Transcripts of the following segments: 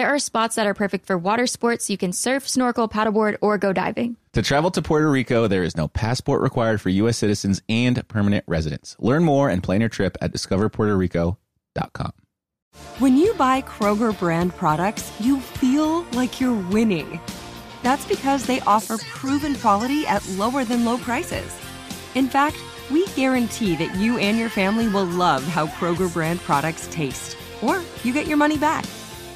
There are spots that are perfect for water sports. You can surf, snorkel, paddleboard, or go diving. To travel to Puerto Rico, there is no passport required for U.S. citizens and permanent residents. Learn more and plan your trip at discoverpuertorico.com. When you buy Kroger brand products, you feel like you're winning. That's because they offer proven quality at lower than low prices. In fact, we guarantee that you and your family will love how Kroger brand products taste, or you get your money back.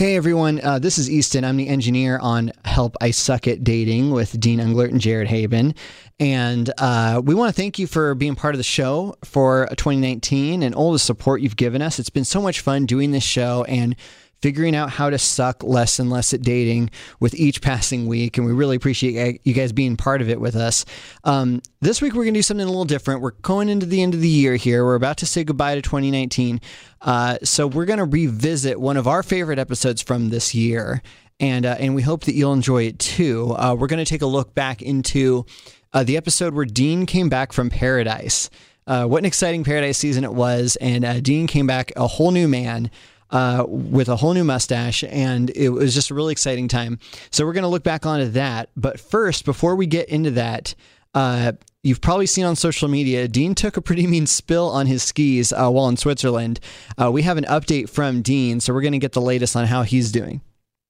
Hey everyone, uh, this is Easton. I'm the engineer on Help I Suck at Dating with Dean Unglert and Jared Haibon. And uh, we want to thank you for being part of the show for 2019 and all the support you've given us. It's been so much fun doing this show and figuring out how to suck less and less at dating with each passing week. And we really appreciate you guys being part of it with us. Um, this week, we're going to do something a little different. We're going into the end of the year here. We're about to say goodbye to 2019. Uh, so we're going to revisit one of our favorite episodes from this year. And, uh, and we hope that you'll enjoy it too. Uh, we're going to take a look back into uh, the episode where Dean came back from paradise. Uh, what an exciting paradise season it was. And uh, Dean came back a whole new man uh, with a whole new mustache, and it was just a really exciting time. So we're going to look back onto that. But first, before we get into that, uh, you've probably seen on social media, Dean took a pretty mean spill on his skis uh, while in Switzerland. Uh, we have an update from Dean, so we're going to get the latest on how he's doing.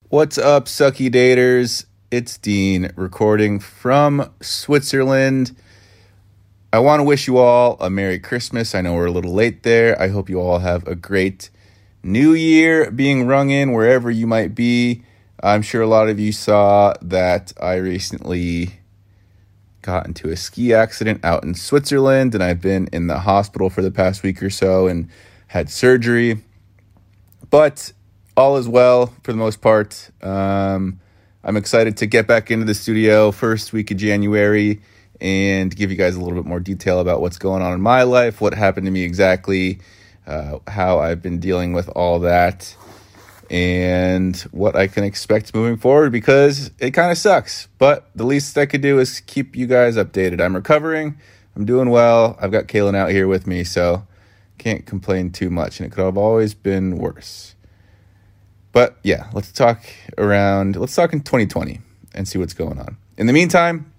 What's up, sucky daters? It's Dean recording from Switzerland. I want to wish you all a Merry Christmas. I know we're a little late there. I hope you all have a great New Year being rung in wherever you might be. I'm sure a lot of you saw that I recently got into a ski accident out in Switzerland, and I've been in the hospital for the past week or so and had surgery. But all is well for the most part. Um, I'm excited to get back into the studio first week of January and give you guys a little bit more detail about what's going on in my life, what happened to me exactly uh, how I've been dealing with all that, and what I can expect moving forward because it kind of sucks. But the least I could do is keep you guys updated. I'm recovering, I'm doing well. I've got Kaylin out here with me, so can't complain too much, and it could have always been worse. But yeah, let's talk around, let's talk in 2020 and see what's going on. In the meantime,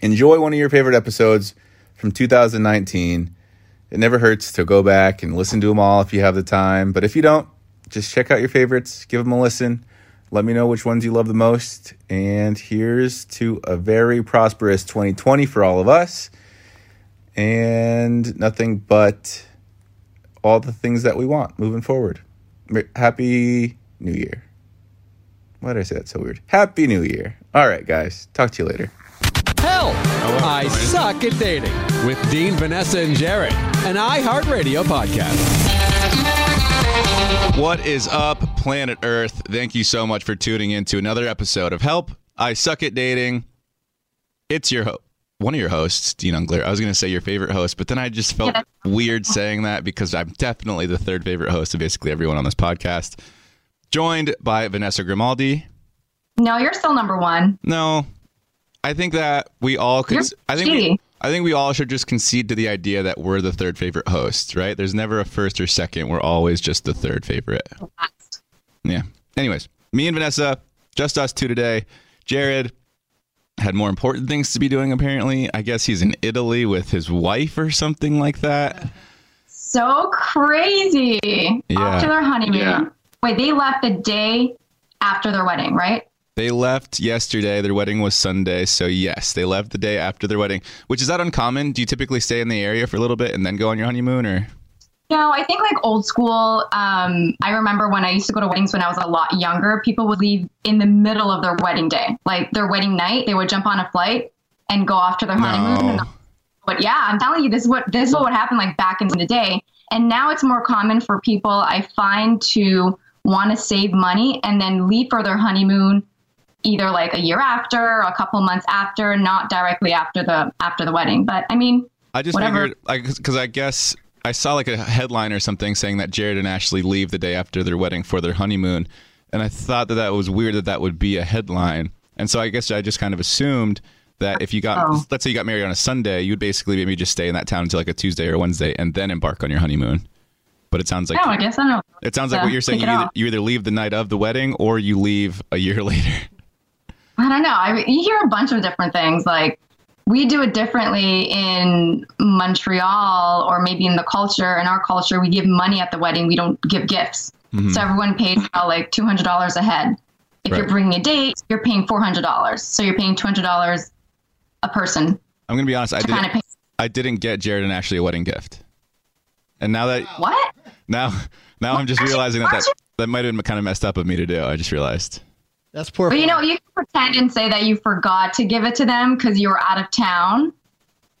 enjoy one of your favorite episodes from 2019 it never hurts to go back and listen to them all if you have the time. But if you don't, just check out your favorites, give them a listen. Let me know which ones you love the most. And here's to a very prosperous 2020 for all of us. And nothing but all the things that we want moving forward. Happy New Year. Why did I say that so weird? Happy New Year. All right, guys. Talk to you later. Help! Oh, I suck at dating with Dean, Vanessa, and Jared, an iHeartRadio podcast. What is up, planet Earth? Thank you so much for tuning in to another episode of Help. I suck at dating. It's your ho- one of your hosts, Dean Unglert. I was going to say your favorite host, but then I just felt weird saying that because I'm definitely the third favorite host of basically everyone on this podcast. Joined by Vanessa Grimaldi. No, you're still number one. No, I think that we all could. You're I think. We, I think we all should just concede to the idea that we're the third favorite host, right? There's never a first or second. We're always just the third favorite. Last. Yeah. Anyways, me and Vanessa, just us two today. Jared had more important things to be doing, apparently. I guess he's in Italy with his wife or something like that. So crazy. Yeah. After their honeymoon. Yeah. Wait, they left the day after their wedding, right? They left yesterday. Their wedding was Sunday. So, yes, they left the day after their wedding, which is that uncommon? Do you typically stay in the area for a little bit and then go on your honeymoon or? No, I think like old school. Um, I remember when I used to go to weddings when I was a lot younger, people would leave in the middle of their wedding day, like their wedding night. They would jump on a flight and go off to their honeymoon. No. But yeah, I'm telling you, this is what this is what would happen like back in the day. And now it's more common for people I find to want to save money and then leave for their honeymoon either like a year after, or a couple months after, not directly after the after the wedding. But I mean, I just Whatever. figured, because I guess I saw like a headline or something saying that Jared and Ashley leave the day after their wedding for their honeymoon, and I thought that that was weird that that would be a headline, and so I guess I just kind of assumed that if you got, Oh. let's say you got married on a Sunday, you'd basically maybe just stay in that town until like a Tuesday or Wednesday, and then embark on your honeymoon. But it sounds like no, I guess I don't it sounds like what you're saying. You either, you either leave the night of the wedding or you leave a year later. I don't know. I you hear a bunch of different things. Like we do it differently in Montreal, or maybe in the culture. In our culture, we give money at the wedding. We don't give gifts. Mm-hmm. So everyone pays about like two hundred dollars a head. If you're bringing a date, you're paying four hundred dollars. So you're paying two hundred dollars a person I'm gonna be honest. I didn't. pay. I didn't get Jared and Ashley a wedding gift, and now that What? Now, now I'm just realizing that that, that might have been kind of messed up of me to do. I just realized. That's poor. But you know, you can pretend and say that you forgot to give it to them because you were out of town.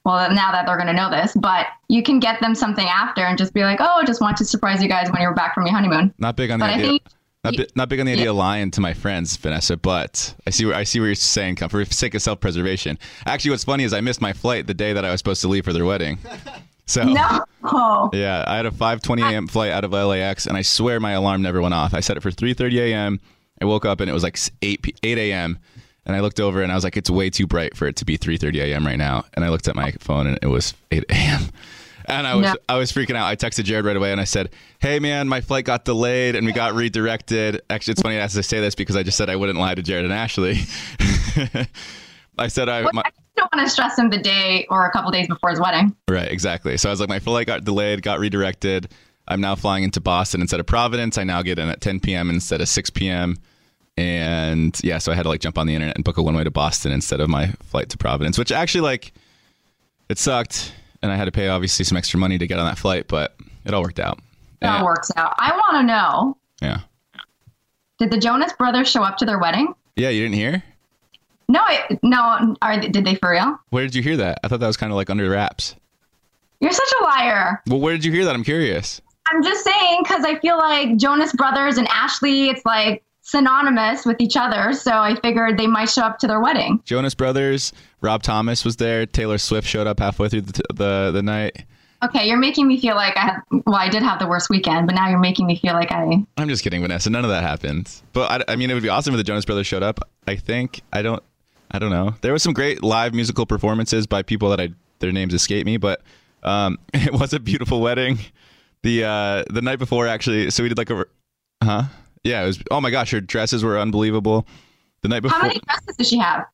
Well, now that they're going to know this, but you can get them something after and just be like, "Oh, I just want to surprise you guys when you're back from your honeymoon." Not big on the But I idea. think not, bi- not big on the idea of lying to my friends, Vanessa. But I see where I see where you're saying come for sake of self preservation. Actually, what's funny is I missed my flight the day that I was supposed to leave for their wedding. So No. yeah, I had a 5:20 a.m. flight out of LAX, and I swear my alarm never went off. I set it for 3:30 a.m. I woke up and it was like 8 p- 8 a.m. And I looked over and I was like, it's way too bright for it to be 3:30 a.m. right now. And I looked at my phone and it was 8 a.m. And I was No. I was freaking out. I texted Jared right away and I said, "Hey man, my flight got delayed and we got redirected." Actually, it's funny as I say this because I just said I wouldn't lie to Jared and Ashley. I said I my, I don't want to stress him the day or a couple days before his wedding. Right, exactly. So I was like, my flight got delayed, got redirected. I'm now flying into Boston instead of Providence. I now get in at 10 p.m. instead of 6 p.m. And yeah, so I had to like jump on the internet and book a one way to Boston instead of my flight to Providence, which actually like it sucked. And I had to pay obviously some extra money to get on that flight, but it all worked out. That And- works out. I want to know: yeah. Did the Jonas Brothers show up to their wedding? Yeah, you didn't hear? No, I, no. Are did they for real? Where did you hear that? I thought that was kind of like under wraps. You're such a liar. Well, where did you hear that? I'm curious. I'm just saying because I feel like Jonas Brothers and Ashley, it's like synonymous with each other. So I figured they might show up to their wedding. Jonas Brothers, Rob Thomas was there. Taylor Swift showed up halfway through the, the, the night. Okay, you're making me feel like I had. Well, I did have the worst weekend, but now you're making me feel like I. I'm just kidding, Vanessa. None of that happened. But I, I mean, it would be awesome if the Jonas Brothers showed up. I think I don't. I don't know. There was some great live musical performances by people that I their names escape me, but um, it was a beautiful wedding. The uh, the night before, actually, so we did like a, huh? Yeah, it was. Oh my gosh, her dresses were unbelievable. The night before, How many dresses does she have?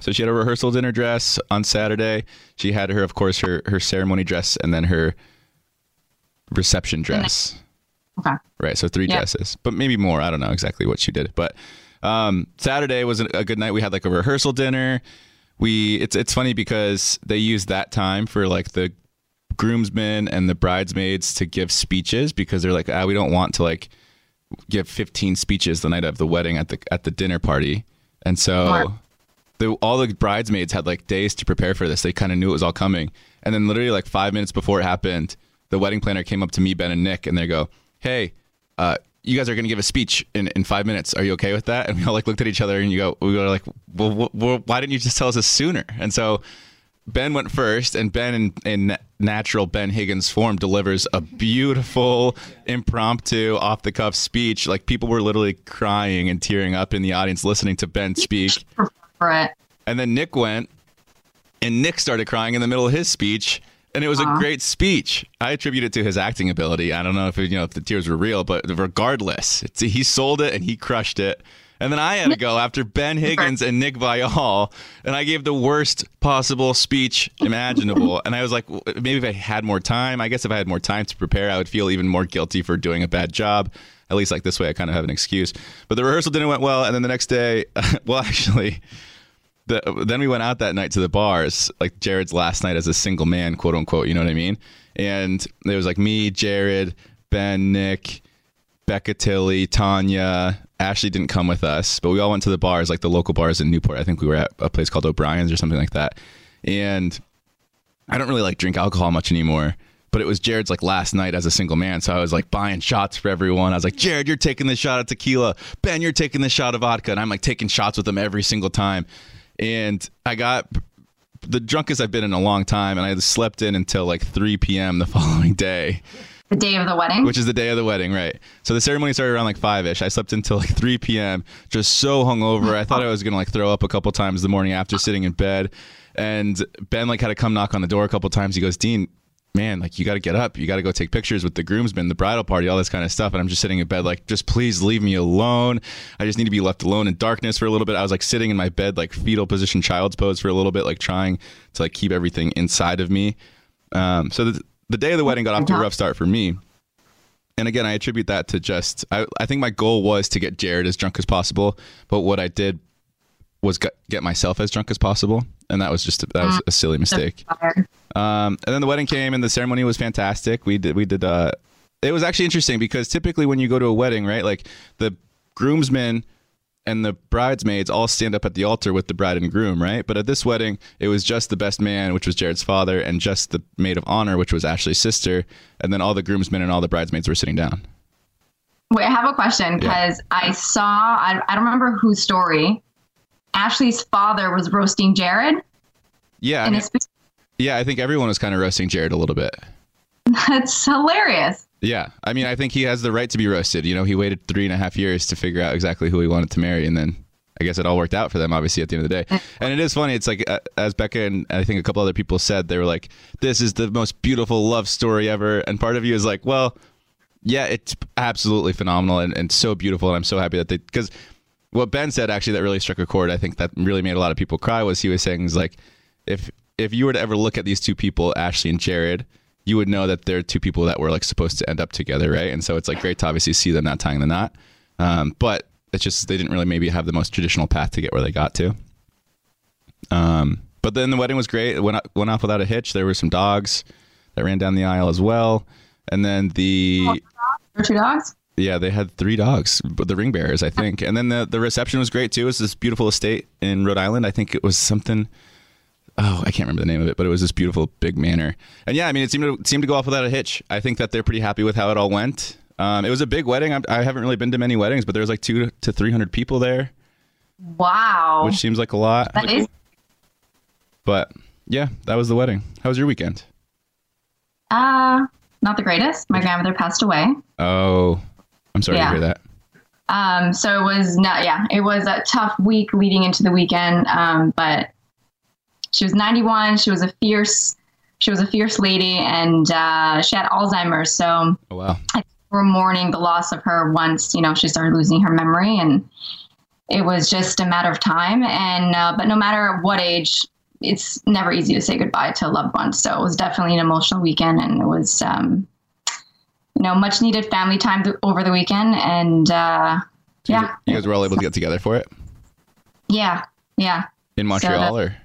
so she had a rehearsal dinner dress on Saturday. She had her, of course, her her ceremony dress, and then her reception dress. Okay. Right. So three Yeah. dresses, but maybe more. I don't know exactly what she did. But um, Saturday was a a good night. We had like a rehearsal dinner. We it's it's funny because they used that time for like the groomsmen and the bridesmaids to give speeches because they're like, ah, we don't want to like give 15 speeches the night of the wedding at the at the dinner party. And so the, all the bridesmaids had like days to prepare for this. They kind of knew it was all coming. And then literally like five minutes before it happened, the wedding planner came up to me, Ben and Nick, and they go, "Hey, uh, you guys are going to give a speech in, in five minutes. Are you okay with that?" And we all like looked at each other and you go, we were like, well, wh- wh- why didn't you just tell us this sooner? And so Ben went first, and Ben, in, in natural Ben Higgins form, delivers a beautiful, impromptu, off the cuff speech. Like people were literally crying and tearing up in the audience listening to Ben speak. And then Nick went, and Nick started crying in the middle of his speech. And it was a great speech. I attribute it to his acting ability. I don't know if you know if the tears were real, but regardless, it's, he sold it and he crushed it. And then I had to go after Ben Higgins and Nick Viall, and I gave the worst possible speech imaginable. And I was like, maybe if I had more time, I guess if I had more time to prepare, I would feel even more guilty for doing a bad job. At least like this way, I kind of have an excuse. But the rehearsal didn't went well, and then the next day, well, actually, the, then we went out that night to the bars, like Jared's last night as a single man, quote unquote. You know what I mean? And it was like me, Jared, Ben, Nick, Becca Tilley, Tanya. Ashley didn't come with us, but we all went to the bars, like the local bars in Newport. I think we were at a place called O'Brien's or something like that. And I don't really like drink alcohol much anymore, but it was Jared's like last night as a single man. So I was like buying shots for everyone. I was like, Jared, you're taking the shot of tequila. Ben, you're taking the shot of vodka. And I'm like taking shots with them every single time. And I got the drunkest I've been in a long time. And I slept in until like 3 p.m. the following day. The day of the wedding. Which is the day of the wedding, right? So the ceremony started around like five ish. I slept until like three p.m. Just so hungover. I thought I was gonna like throw up a couple times the morning after sitting in bed. And Ben like had to come knock on the door a couple times. He goes, Dean, man, like you got to get up. You got to go take pictures with the groomsmen, the bridal party, all this kind of stuff. And I'm just sitting in bed, like, just please leave me alone. I just need to be left alone in darkness for a little bit. I was like sitting in my bed, like fetal position, child's pose for a little bit, like trying to like keep everything inside of me. Um, so the, the day of the wedding got off to a rough start for me. And again, I attribute that to just, I, I think my goal was to get Jared as drunk as possible. But what I did was get, myself as drunk as possible. And that was just, a, that was a silly mistake. Um, and then the wedding came and the ceremony was fantastic. We did, we did, uh, it was actually interesting because typically when you go to a wedding, right, like the groomsmen and the bridesmaids all stand up at the altar with the bride and groom, right? But at this wedding, it was just the best man, which was Jared's father, and just the maid of honor, which was Ashley's sister, and then all the groomsmen and all the bridesmaids were sitting down. Wait, I have a question because yeah. I saw, I, I don't remember whose story. Ashley's father was roasting Jared. Yeah. I mean, yeah, I think everyone was kind of roasting Jared a little bit. That's hilarious. Yeah, I mean, I think he has the right to be roasted. You know, he waited three and a half years to figure out exactly who he wanted to marry, and then I guess it all worked out for them. Obviously, at the end of the day, and it is funny. It's like uh, as Becca and I think a couple other people said, they were like, "This is the most beautiful love story ever," and part of you is like, "Well, yeah, it's absolutely phenomenal and, and so beautiful, and I'm so happy that they because." What Ben said actually that really struck a chord. I think that really made a lot of people cry. Was he was saying is like, if if you were to ever look at these two people, Ashley and Jared, you would know that they're two people that were like supposed to end up together, right? And so it's like great to obviously see them not tying the knot. Um, but it's just they didn't really maybe have the most traditional path to get where they got to. Um, but then the wedding was great. It went went off without a hitch. There were some dogs that ran down the aisle as well, and then the oh, two dogs. Yeah, they had three dogs, but the ring bearers, I think. And then the the reception was great too. It was this beautiful estate in Rhode Island. I think it was something oh, I can't remember the name of it, but it was this beautiful big manor. And yeah, I mean, it seemed to seemed to go off without a hitch. I think that they're pretty happy with how it all went. Um, it was a big wedding. I, I, haven't really been to many weddings, but there was like two to three hundred people there. Wow, which seems like a lot. That is. But yeah, that was the wedding. How was your weekend? Uh, not the greatest. My grandmother passed away. Oh, I'm sorry yeah. to hear that. Um, so it was not, yeah, it was a tough week leading into the weekend. Um, but she was 91. She was a fierce, she was a fierce lady, and uh, she had Alzheimer's. So oh, wow. we're mourning the loss of her once you know she started losing her memory, and it was just a matter of time. And uh, but no matter what age, it's never easy to say goodbye to a loved one. So it was definitely an emotional weekend, and it was. Um, you know, much needed family time th- over the weekend, and uh, so yeah, you guys were all able to get together for it. Yeah, yeah. In Montreal, so or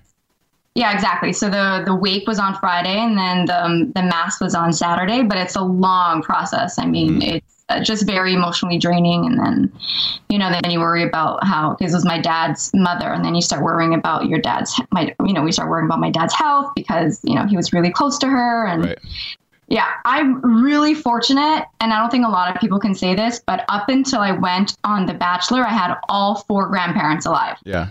yeah, exactly. So the the wake was on Friday, and then the um, the mass was on Saturday. But it's a long process. I mean, mm-hmm. it's uh, just very emotionally draining. And then, you know, then you worry about how because it was my dad's mother, and then you start worrying about your dad's my you know we start worrying about my dad's health because you know he was really close to her and. Right. Yeah, I'm really fortunate, and I don't think a lot of people can say this, but up until I went on The Bachelor, I had all four grandparents alive. Yeah.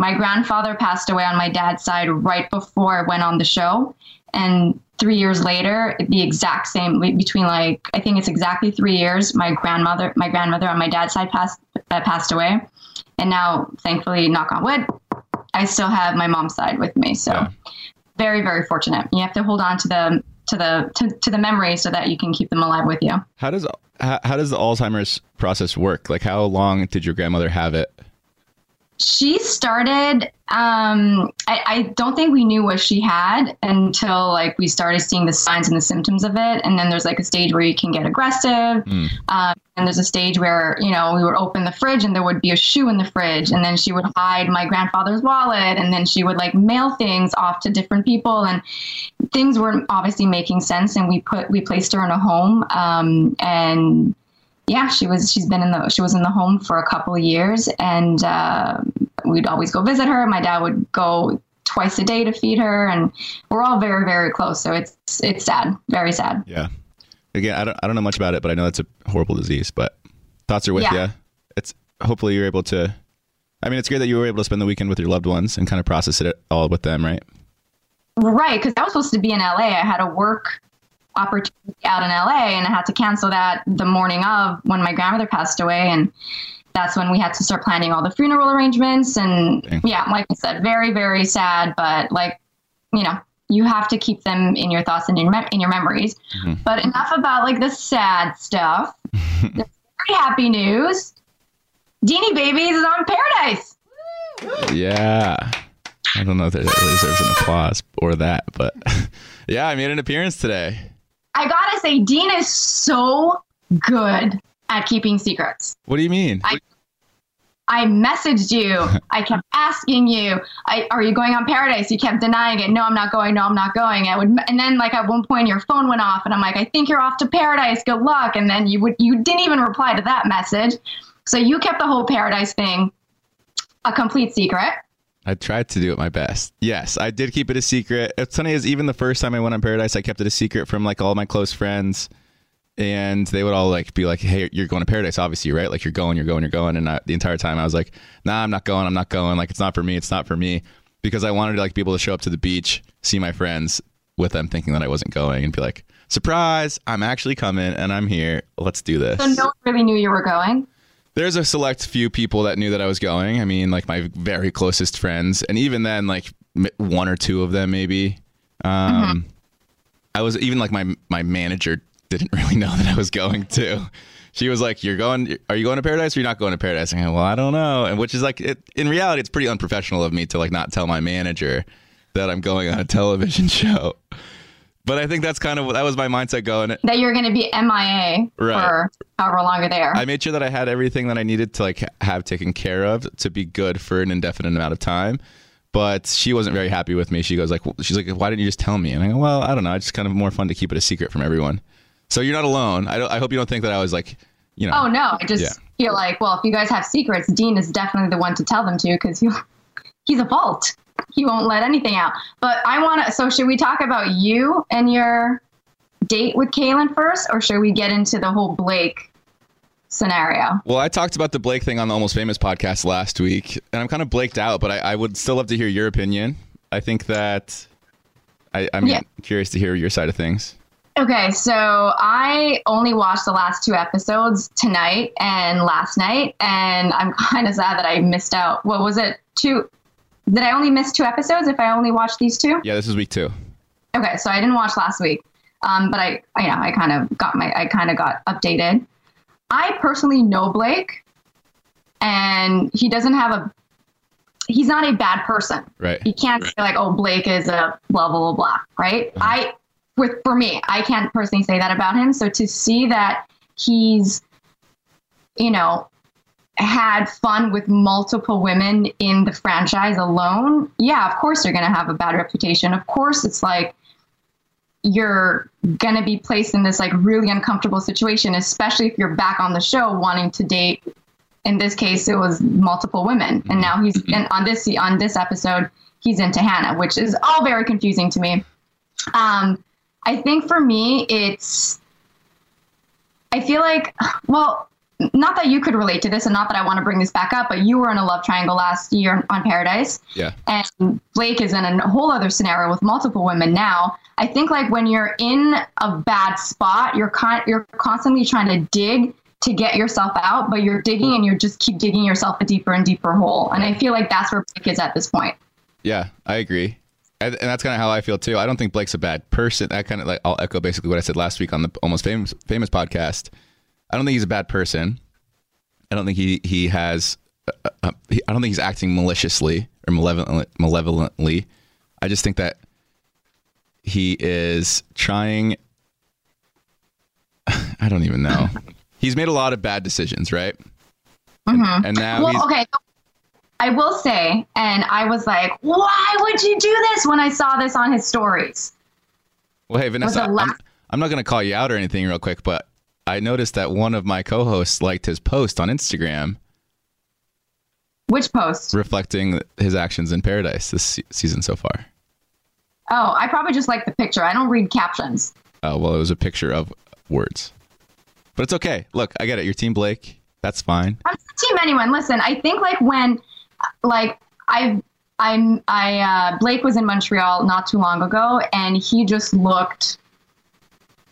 My grandfather passed away on my dad's side right before I went on the show. And three years later, the exact same between like I think it's exactly three years. My grandmother, my grandmother on my dad's side passed uh, passed away, and now thankfully, knock on wood, I still have my mom's side with me. So Yeah. very, very fortunate. You have to hold on to the to the to, to the memory so that you can keep them alive with you. How does how, how does the Alzheimer's process work? Like, how long did your grandmother have it? She started. Um, I, I don't think we knew what she had until like we started seeing the signs and the symptoms of it. And then there's like a stage where you can get aggressive, um, and there's a stage where you know we would open the fridge and there would be a shoe in the fridge, and then she would hide my grandfather's wallet, and then she would like mail things off to different people, and things weren't obviously making sense. And we put we placed her in a home, um, and yeah, she was she's been in the she was in the home for a couple of years, and uh, we'd always go visit her. My dad would go twice a day to feed her, and we're all very very close. So it's it's sad, very sad. Yeah. Again, I don't I don't know much about it, but I know it's a horrible disease. But thoughts are with Yeah. you. It's hopefully you're able to. I mean, it's great that you were able to spend the weekend with your loved ones and kind of process it all with them, right? Right, because I was supposed to be in LA. I had a work opportunity out in LA, and I had to cancel that the morning of when my grandmother passed away, and that's when we had to start planning all the funeral arrangements. And yeah, like I said, very very sad, but like you know. You have to keep them in your thoughts and in, mem- in your memories. Mm-hmm. But enough about like the sad stuff. the very happy news. Deanie Babies is on Paradise. Yeah. I don't know if really deserves an applause or that, but yeah, I made an appearance today. I gotta say, Dean is so good at keeping secrets. What do you mean? I- I messaged you. I kept asking you, I, "Are you going on Paradise?" You kept denying it. No, I'm not going. No, I'm not going. I would, and then like at one point your phone went off, and I'm like, "I think you're off to Paradise. Good luck." And then you would, you didn't even reply to that message. So you kept the whole Paradise thing a complete secret. I tried to do it my best. Yes, I did keep it a secret. It's funny is even the first time I went on Paradise, I kept it a secret from like all my close friends, and they would all like be like, "Hey, you're going to Paradise, obviously, right? Like you're going, you're going, you're going." And I, the entire time I was like, "Nah, I'm not going. I'm not going. Like it's not for me. It's not for me," because I wanted to like be able to show up to the beach, see my friends with them, thinking that I wasn't going, and be like, "Surprise! I'm actually coming, and I'm here. Let's do this." So no one really knew you were going. There's a select few people that knew that I was going. I mean, like my very closest friends, and even then, like one or two of them, maybe. Um, I was even like my my manager didn't really know that I was going to. She was like, "You're going? Are you going to Paradise? or You're not going to Paradise?" And I go, "Well, I don't know." And which is like, it, in reality, it's pretty unprofessional of me to like not tell my manager that I'm going on a television show. But I think that's kind of what that was my mindset going. That you're going to be MIA Right. for however long you're there. I made sure that I had everything that I needed to like have taken care of to be good for an indefinite amount of time. But she wasn't very happy with me. She goes like, she's like, why didn't you just tell me? And I go, well, I don't know. It's just kind of more fun to keep it a secret from everyone. So you're not alone. I, don't, I hope you don't think that I was like, you know. Oh no, I just Yeah. feel like, well, if you guys have secrets, Dean is definitely the one to tell them to because he's a vault. He won't let anything out. But I want to. So should we talk about you and your date with Kaylin first, or should we get into the whole Blake scenario? Well, I talked about the Blake thing on the Almost Famous podcast last week, and I'm kind of blaked out, but I, I would still love to hear your opinion. I think that I, I'm Yeah. curious to hear your side of things. Okay, so I only watched the last two episodes tonight and last night, and I'm kind of sad that I missed out. What was it? Two? Did I only miss two episodes if I only watched these two? Yeah, this is week two. Okay, so I didn't watch last week, um, but I, I, you know, I kind of got my, I kind of got updated. I personally know Blake, and he doesn't have a, he's not a bad person. Right. You can't say like, oh, Blake is a blah blah blah blah, right? I, with for me, I can't personally say that about him. So to see that he's, you know, had fun with multiple women in the franchise alone, yeah, of course you're going to have a bad reputation. Of course, it's like you're going to be placed in this like really uncomfortable situation, especially if you're back on the show wanting to date. In this case, it was multiple women, and now he's and on this on this episode he's into Hannah, which is all very confusing to me. Um, I think for me, it's I feel like, well, not that you could relate to this and not that I want to bring this back up, but you were in a love triangle last year on Paradise. Yeah. And Blake is in a whole other scenario with multiple women now. I think like when you're in a bad spot, you're con- you're constantly trying to dig to get yourself out, but you're digging and you just keep digging yourself a deeper and deeper hole. And I feel like that's where Blake is at this point. Yeah, I agree. And, and that's kind of how I feel too. I don't think Blake's a bad person. I kind of like I'll echo basically what I said last week on the almost famous famous podcast. I don't think he's a bad person. I don't think he he has. Uh, uh, he, I don't think he's acting maliciously or malevolent, malevolently. I just think that he is trying. I don't even know. he's made a lot of bad decisions, right? Mhm. And now well, okay. I will say, and I was like, why would you do this when I saw this on his stories? Well, hey Vanessa, the I'm, I'm not going to call you out or anything, real quick, but I noticed that one of my co-hosts liked his post on Instagram Which post? reflecting his actions in Paradise this season so far. Oh, I probably just like the picture. I don't read captions. Uh, well, it was a picture of words, but it's okay. Look, I get it. You're Team Blake. That's fine. I'm not team anyone. Listen, I think like when, like I, I'm, I uh, Blake was in Montreal not too long ago, and he just looked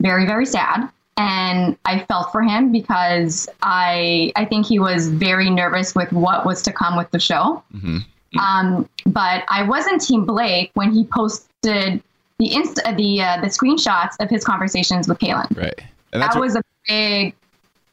very, very sad, and I felt for him because I, I think he was very nervous with what was to come with the show. hmm Um, but I wasn't Team Blake when he posted the inst- uh, the uh, the screenshots of his conversations with Kaylin. Right. And That where, was a big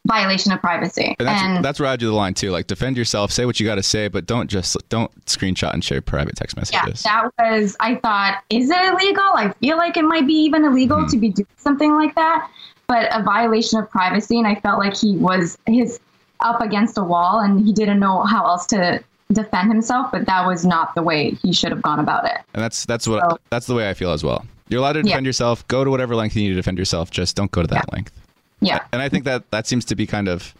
violation of privacy. and that's, and that's where I do the line too. Like defend yourself, say what you got to say, but don't just don't screenshot and share private text messages. yeah, that was. I thought, is it illegal? I feel like it might be even illegal Hmm. to be doing something like that, but a violation of privacy. And I felt like he was his up against a wall, and he didn't know how else to defend himself. But that was not the way he should have gone about it. And that's that's what So- that's the way I feel as well. You're allowed to Yeah. defend yourself. Go to whatever length you need to defend yourself. Just don't go to that length. Yeah. And I think that that seems to be kind of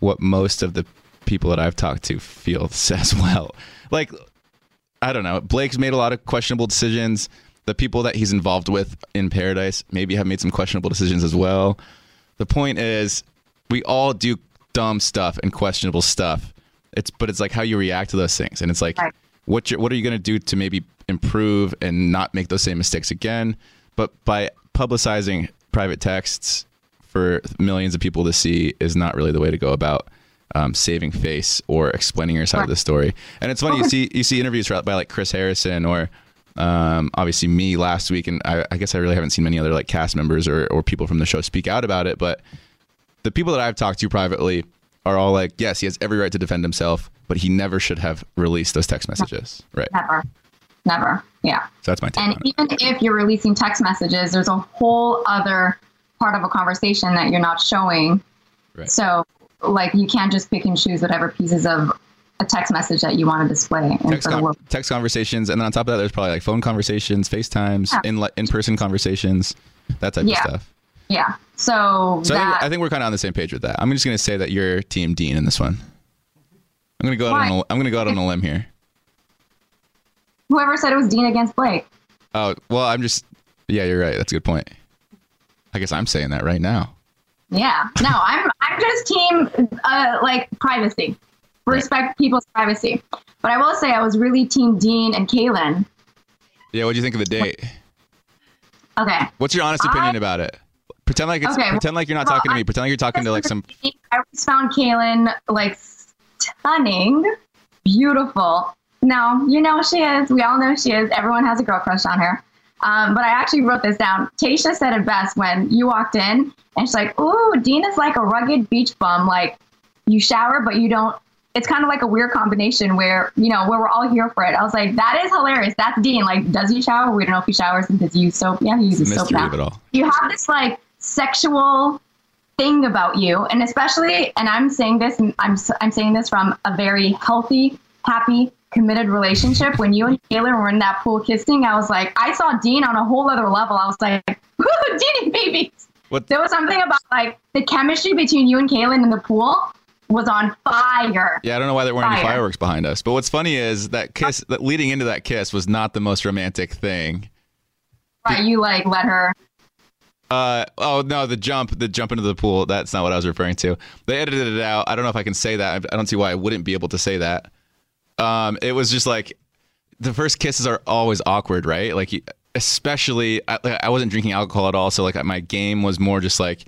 what most of the people that I've talked to feel as well. Like, I don't know. Blake's made a lot of questionable decisions. The people that he's involved with in Paradise maybe have made some questionable decisions as well. The point is, we all do dumb stuff and questionable stuff. It's but it's like how you react to those things, and it's like Right. what you what are you going to do to maybe improve and not make those same mistakes again? But by publicizing private texts for millions of people to see is not really the way to go about um, saving face or explaining your side of the story. And it's funny you see you see interviews by like Chris Harrison or um, obviously me last week, and I, I guess I really haven't seen many other like cast members or, or people from the show speak out about it. But the people that I've talked to privately are all like, yes, he has every right to defend himself, but he never should have released those text messages. Right. Never. Never. Yeah. So that's my take. And on it. even if you're releasing text messages, there's a whole other part of a conversation that you're not showing. Right. So, like, you can't just pick and choose whatever pieces of a text message that you want to display Text, for the con- world. text conversations, and then on top of that, there's probably like phone conversations, FaceTimes, Yeah. in in person conversations, that type Yeah. of stuff. Yeah. So, So I think, I think we're kind of on the same page with that. I'm just going to say that you're Team Dean in this one. I'm going to go out Why? on a, I'm going to go out on a limb here. whoever said it was Dean against Blake. Oh well, I'm just yeah, you're right. That's a good point. I guess I'm saying that right now. Yeah. No, I'm I'm just team uh, like privacy. Respect people's privacy. But I will say I was really team Dean and Kaylin. Yeah, what do you think of the date? Okay. What's your honest opinion I- about it? Pretend like it's Okay, pretend like you're not well, talking to me. Pretend like you're talking to like some. I always found Kaylin like stunning, beautiful. No, you know she is. We all know she is. Everyone has a girl crush on her. Um, but I actually wrote this down. Tayshia said it best when you walked in, and she's like, "Ooh, Dean is like a rugged beach bum. Like you shower, but you don't." It's kind of like a weird combination where you know where we're all here for it. I was like, "That is hilarious. That's Dean. Like, does he shower? We don't know if he showers and does he use soap. Yeah, he uses soap now of it all. you have this like sexual thing about you and especially and i'm saying this and i'm i'm saying this from a very healthy happy committed relationship when you and taylor were in that pool kissing i was like i saw dean on a whole other level i was like dean babies What- there was something about like the chemistry between you and kaylin in the pool was on fire Yeah, I don't know why there weren't any fireworks behind us. But what's funny is that kiss, that leading into that kiss, was not the most romantic thing. right you like let her Uh oh no, the jump, the jump into the pool. That's not what I was referring to. They edited it out. I don't know if I can say that. I don't see why I wouldn't be able to say that. Um, it was just like the first kisses are always awkward, right? Like especially I, I wasn't drinking alcohol at all, so like my game was more just like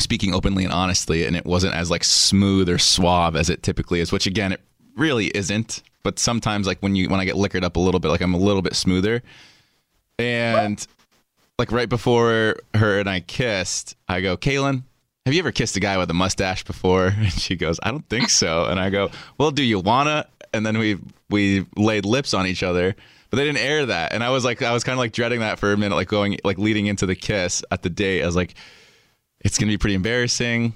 speaking openly and honestly, and it wasn't as like smooth or suave as it typically is, which again, it really isn't. But sometimes, like when you when I get liquored up a little bit, like I'm a little bit smoother. And like right before her and I kissed, I go, Kaylin, have you ever kissed a guy with a mustache before? And she goes, I don't think so. And I go, Well, do you wanna? And then we we laid lips on each other, but they didn't air that. And I was like, I was kind of like dreading that for a minute, like going like leading into the kiss at the date. I was like, it's gonna be pretty embarrassing.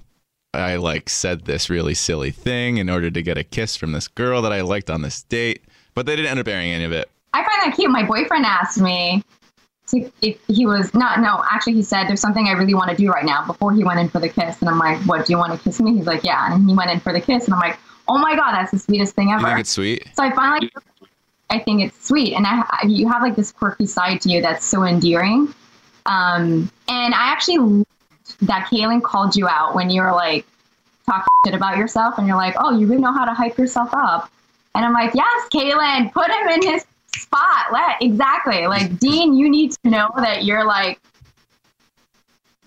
I like said this really silly thing in order to get a kiss from this girl that I liked on this date, but they didn't end up airing any of it. I find that cute. My boyfriend asked me to, if he was not, no, actually, he said, There's something I really want to do right now before he went in for the kiss. And I'm like, What, do you want to kiss me? He's like, Yeah. And he went in for the kiss. And I'm like, Oh my God, that's the sweetest thing ever. You think it's sweet? So I finally, I think it's sweet. And I, you have like this quirky side to you that's so endearing. Um, and I actually that Kaylin called you out when you were like talking shit about yourself and you're like, oh, you really know how to hype yourself up. And I'm like, yes, Kaylin, put him in his spot. Let exactly like Dean, you need to know that you're like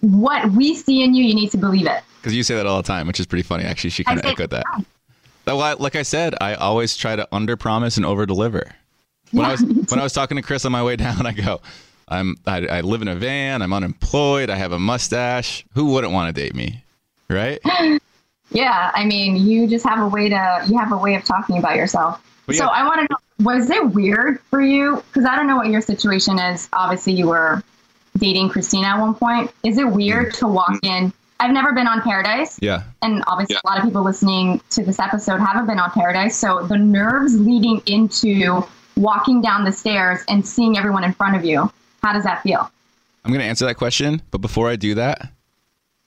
what we see in you. You need to believe it. Because you say that all the time, which is pretty funny. Actually, she kind of echoed that. that. Like I said, I always try to under promise and over deliver. When yeah, I was when I was talking to Chris on my way down, I go, I'm I, I, live in a van. I'm unemployed. I have a mustache. Who wouldn't want to date me, right? yeah, I mean, you just have a way to you have a way of talking about yourself. so I want to know, was it weird for you? Because I don't know what your situation is. Obviously, you were dating Kristina at one point. Is it weird mm. to walk mm. in? I've never been on Paradise. Yeah. And obviously, yeah. a lot of people listening to this episode haven't been on Paradise. So the nerves leading into walking down the stairs and seeing everyone in front of you how does that feel? I'm going to answer that question, but before I do that,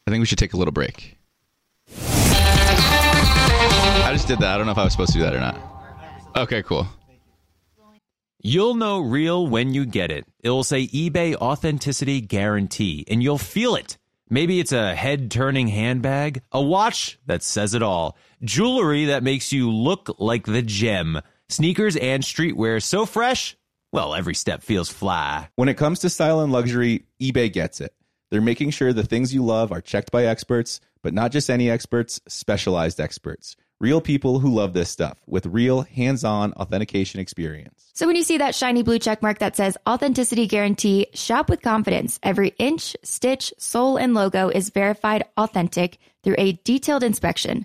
I think we should take a little break. I just did that. I don't know if I was supposed to do that or not. Okay, cool. You'll know real when you get it. It'll say eBay Authenticity Guarantee, and you'll feel it. Maybe it's a head turning handbag, a watch that says it all, jewelry that makes you look like the gem, sneakers and streetwear so fresh well, every step feels fly. When it comes to style and luxury, eBay gets it. They're making sure the things you love are checked by experts, but not just any experts, specialized experts. Real people who love this stuff with real hands on authentication experience. So when you see that shiny blue check mark that says authenticity guarantee, shop with confidence. Every inch, stitch, sole, and logo is verified authentic through a detailed inspection.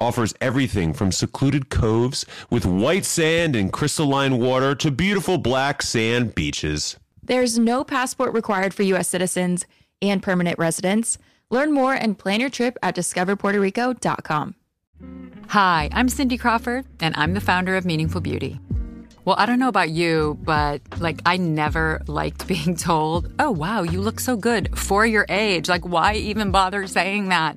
offers everything from secluded coves with white sand and crystalline water to beautiful black sand beaches. There's no passport required for U.S. citizens and permanent residents. Learn more and plan your trip at discoverpuertorico.com. Hi, I'm Cindy Crawford, and I'm the founder of Meaningful Beauty. Well, I don't know about you, but like, I never liked being told, oh, wow, you look so good for your age. Like, why even bother saying that?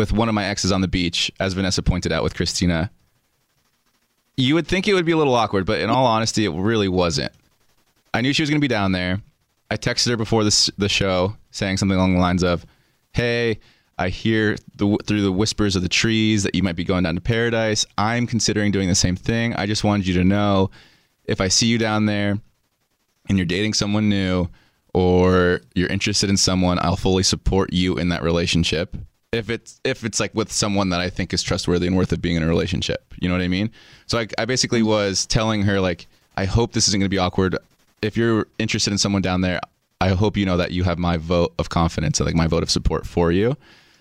with one of my exes on the beach, as Vanessa pointed out with Kristina. You would think it would be a little awkward, but in all honesty, it really wasn't. I knew she was going to be down there. I texted her before this, the show saying something along the lines of, Hey, I hear the, through the whispers of the trees that you might be going down to paradise. I'm considering doing the same thing. I just wanted you to know if I see you down there and you're dating someone new or you're interested in someone, I'll fully support you in that relationship. If it's if it's like with someone that I think is trustworthy and worth of being in a relationship, you know what I mean. So I, I basically mm-hmm. was telling her like, I hope this isn't going to be awkward. If you're interested in someone down there, I hope you know that you have my vote of confidence and like my vote of support for you.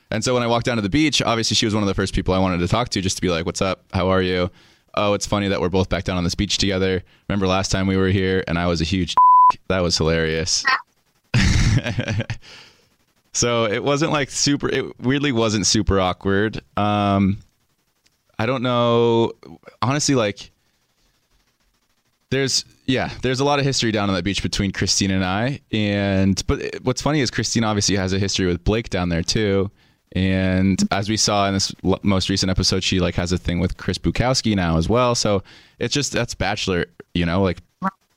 And so when I walked down to the beach, obviously she was one of the first people I wanted to talk to, just to be like, "What's up? How are you?" Oh, it's funny that we're both back down on this beach together. Remember last time we were here, and I was a huge. that was hilarious. so it wasn't like super. It weirdly wasn't super awkward. Um, I don't know. Honestly, like there's yeah, there's a lot of history down on that beach between Kristina and I. And but what's funny is Kristina obviously has a history with Blake down there too. And as we saw in this most recent episode, she like has a thing with Chris Bukowski now as well. So it's just that's Bachelor, you know, like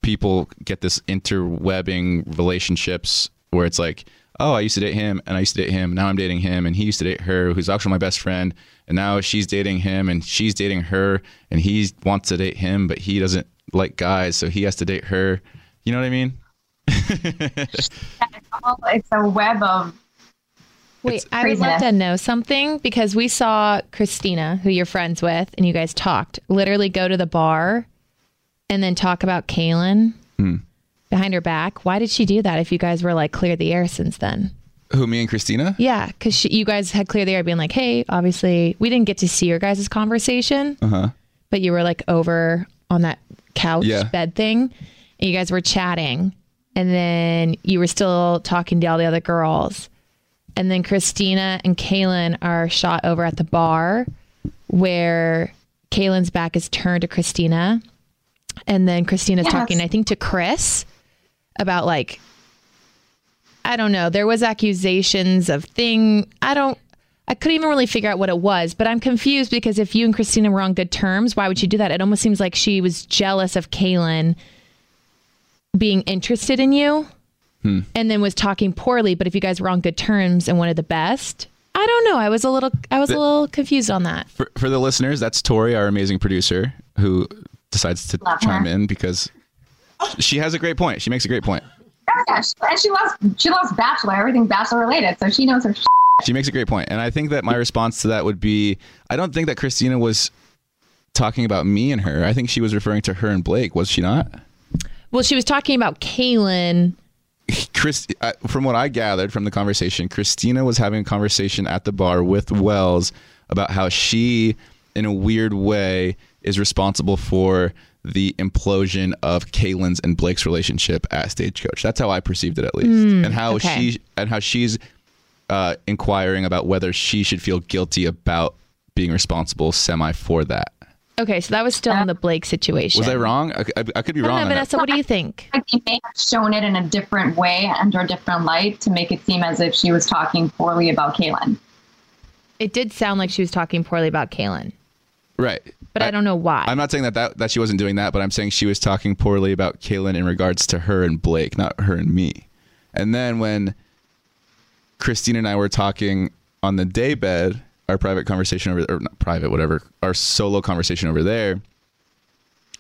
people get this interwebbing relationships where it's like, oh, I used to date him and I used to date him. Now I'm dating him and he used to date her, who's actually my best friend. And now she's dating him and she's dating her and he wants to date him, but he doesn't like guys, so he has to date her. You know what I mean? all- it's a web of Wait, I would love to know something because we saw Kristina, who you're friends with, and you guys talked, literally go to the bar and then talk about Caelynn Hmm. Behind her back. Why did she do that if you guys were like clear the air since then? Who, me and Kristina? Yeah, because you guys had clear the air being like, hey, obviously, we didn't get to see your guys' conversation, Uh huh. but you were like over on that couch Yeah. bed thing and you guys were chatting and then you were still talking to all the other girls and then kristina and caelynn are shot over at the bar where caelynn's back is turned to kristina and then kristina's Yes. talking i think to chris about like i don't know there was accusations of thing i don't I couldn't even really figure out what it was, but I'm confused because if you and Kristina were on good terms, why would she do that? It almost seems like she was jealous of Caelynn being interested in you Hmm. and then was talking poorly. But if you guys were on good terms and wanted the best, I don't know. I was a little, I was a little confused on that. For, for the listeners, that's Tori, our amazing producer, who decides to Love chime her. in because she has a great point. She makes a great point. yeah, and she loves she loves Bachelor, everything Bachelor related, so she knows her. Shit. She makes a great. And I think that my response to that would be I don't think that Kristina was talking about me and her. I think she was referring to her and Blake, was she not? Well, she was talking about Caelynn. Chris, uh, from what I gathered from the conversation, Kristina was having a conversation at the bar with Wells about how she, in a weird way, is responsible for the implosion of Caelynn's and Blake's relationship at Stagecoach. That's how I perceived it, at least, Mm, and how okay. she and how she's uh, inquiring about whether she should feel guilty about being responsible semi for that. Okay, so that was still in the Blake situation. Was I wrong? I, I, I could be I wrong. know, on that. Vanessa, what do you think? Like they may have shown it in a different way under a different light to make it seem as if she was talking poorly about Caelynn. It did sound like she was talking poorly about Caelynn, Right. But I, don't know why. I'm not saying that, that that she wasn't doing that, but I'm saying she was talking poorly about Caelynn in regards to her and Blake, not her and me. And then when Christine and I were talking on the day bed, our private conversation over or not private, whatever, our solo conversation over there,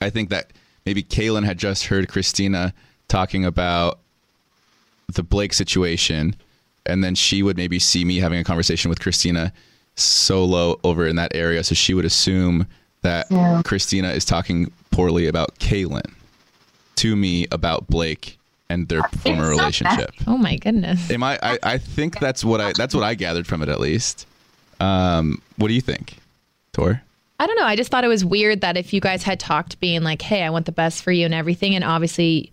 I think that maybe Caelynn had just heard Kristina talking about the Blake situation, and then she would maybe see me having a conversation with Kristina solo over in that area, so she would assume that Yeah. Kristina is talking poorly about Caelynn to me about Blake and their former relationship. oh my goodness. Am I, I? I think that's what I. That's what I gathered from it, at least. Um, what do you think, Tor? I don't know. I just thought it was weird that if you guys had talked, being like, "Hey, I want the best for you" and everything, and obviously,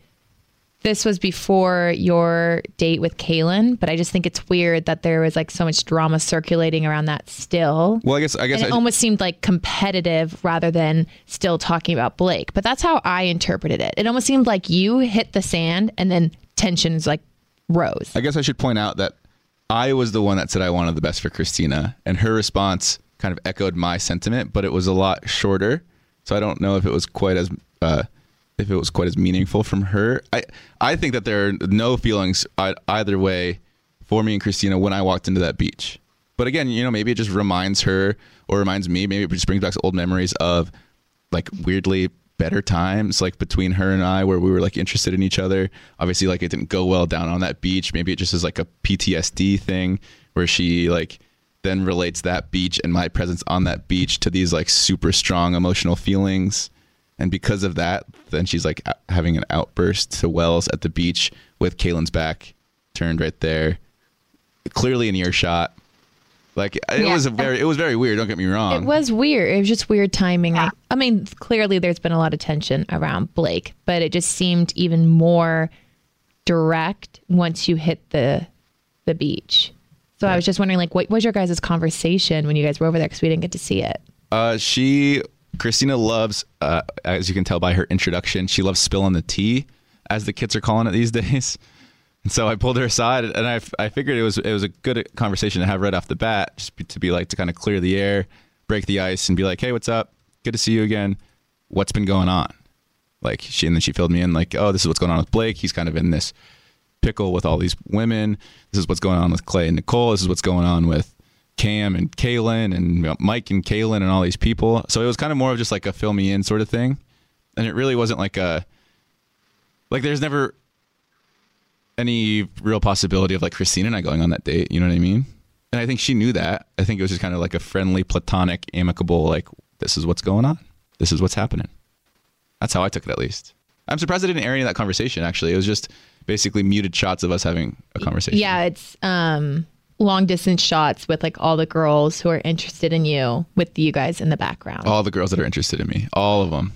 this was before your date with Caelynn. But I just think it's weird that there was like so much drama circulating around that still. Well, I guess I guess and it I, almost seemed like competitive rather than still talking about Blake. But that's how I interpreted it. It almost seemed like you hit the sand and then tensions like rose. I guess I should point out that I was the one that said I wanted the best for Kristina, and her response kind of echoed my sentiment, but it was a lot shorter. So I don't know if it was quite as uh, if it was quite as meaningful from her. I I think that there are no feelings either way for me and Kristina when I walked into that beach. But again, you know, maybe it just reminds her or reminds me. Maybe it just brings back old memories of like weirdly better times like between her and I where we were like interested in each other. Obviously like it didn't go well down on that beach. Maybe it just is like a PTSD thing where she like then relates that beach and my presence on that beach to these like super strong emotional feelings. And because of that, then she's like having an outburst to Wells at the beach with Caelynn's back turned right there. Clearly an earshot. Like it Yeah. was a very it was very weird, don't get me wrong. It was weird. It was just weird timing. I, I mean, clearly there's been a lot of tension around Blake, but it just seemed even more direct once you hit the the beach. So I was just wondering, like, what was your guys' conversation when you guys were over there? Because we didn't get to see it. Uh, she Kristina loves, uh, as you can tell by her introduction, she loves spilling the tea, as the kids are calling it these days. And so I pulled her aside, and I, I figured it was it was a good conversation to have right off the bat, just be, to be like to kind of clear the air, break the ice, and be like, "Hey, what's up? Good to see you again. What's been going on?" Like she and then she filled me in, like, "Oh, this is what's going on with Blake. He's kind of in this pickle with all these women. This is what's going on with Clay and Nicole. This is what's going on with Cam and Caelynn and Mike and Caelynn and all these people. So it was kind of more of just like a fill me in sort of thing. And it really wasn't like a, like there's never any real possibility of like Kristina and I going on that date. You know what I mean? And I think she knew that. I think it was just kind of like a friendly, platonic, amicable, like, this is what's going on. This is what's happening. That's how I took it, at least. I'm surprised I didn't air any of that conversation, actually. It was just basically muted shots of us having a conversation. Yeah, it's um long distance shots with like all the girls who are interested in you with you guys in the background. All the girls that are interested in me, all of them,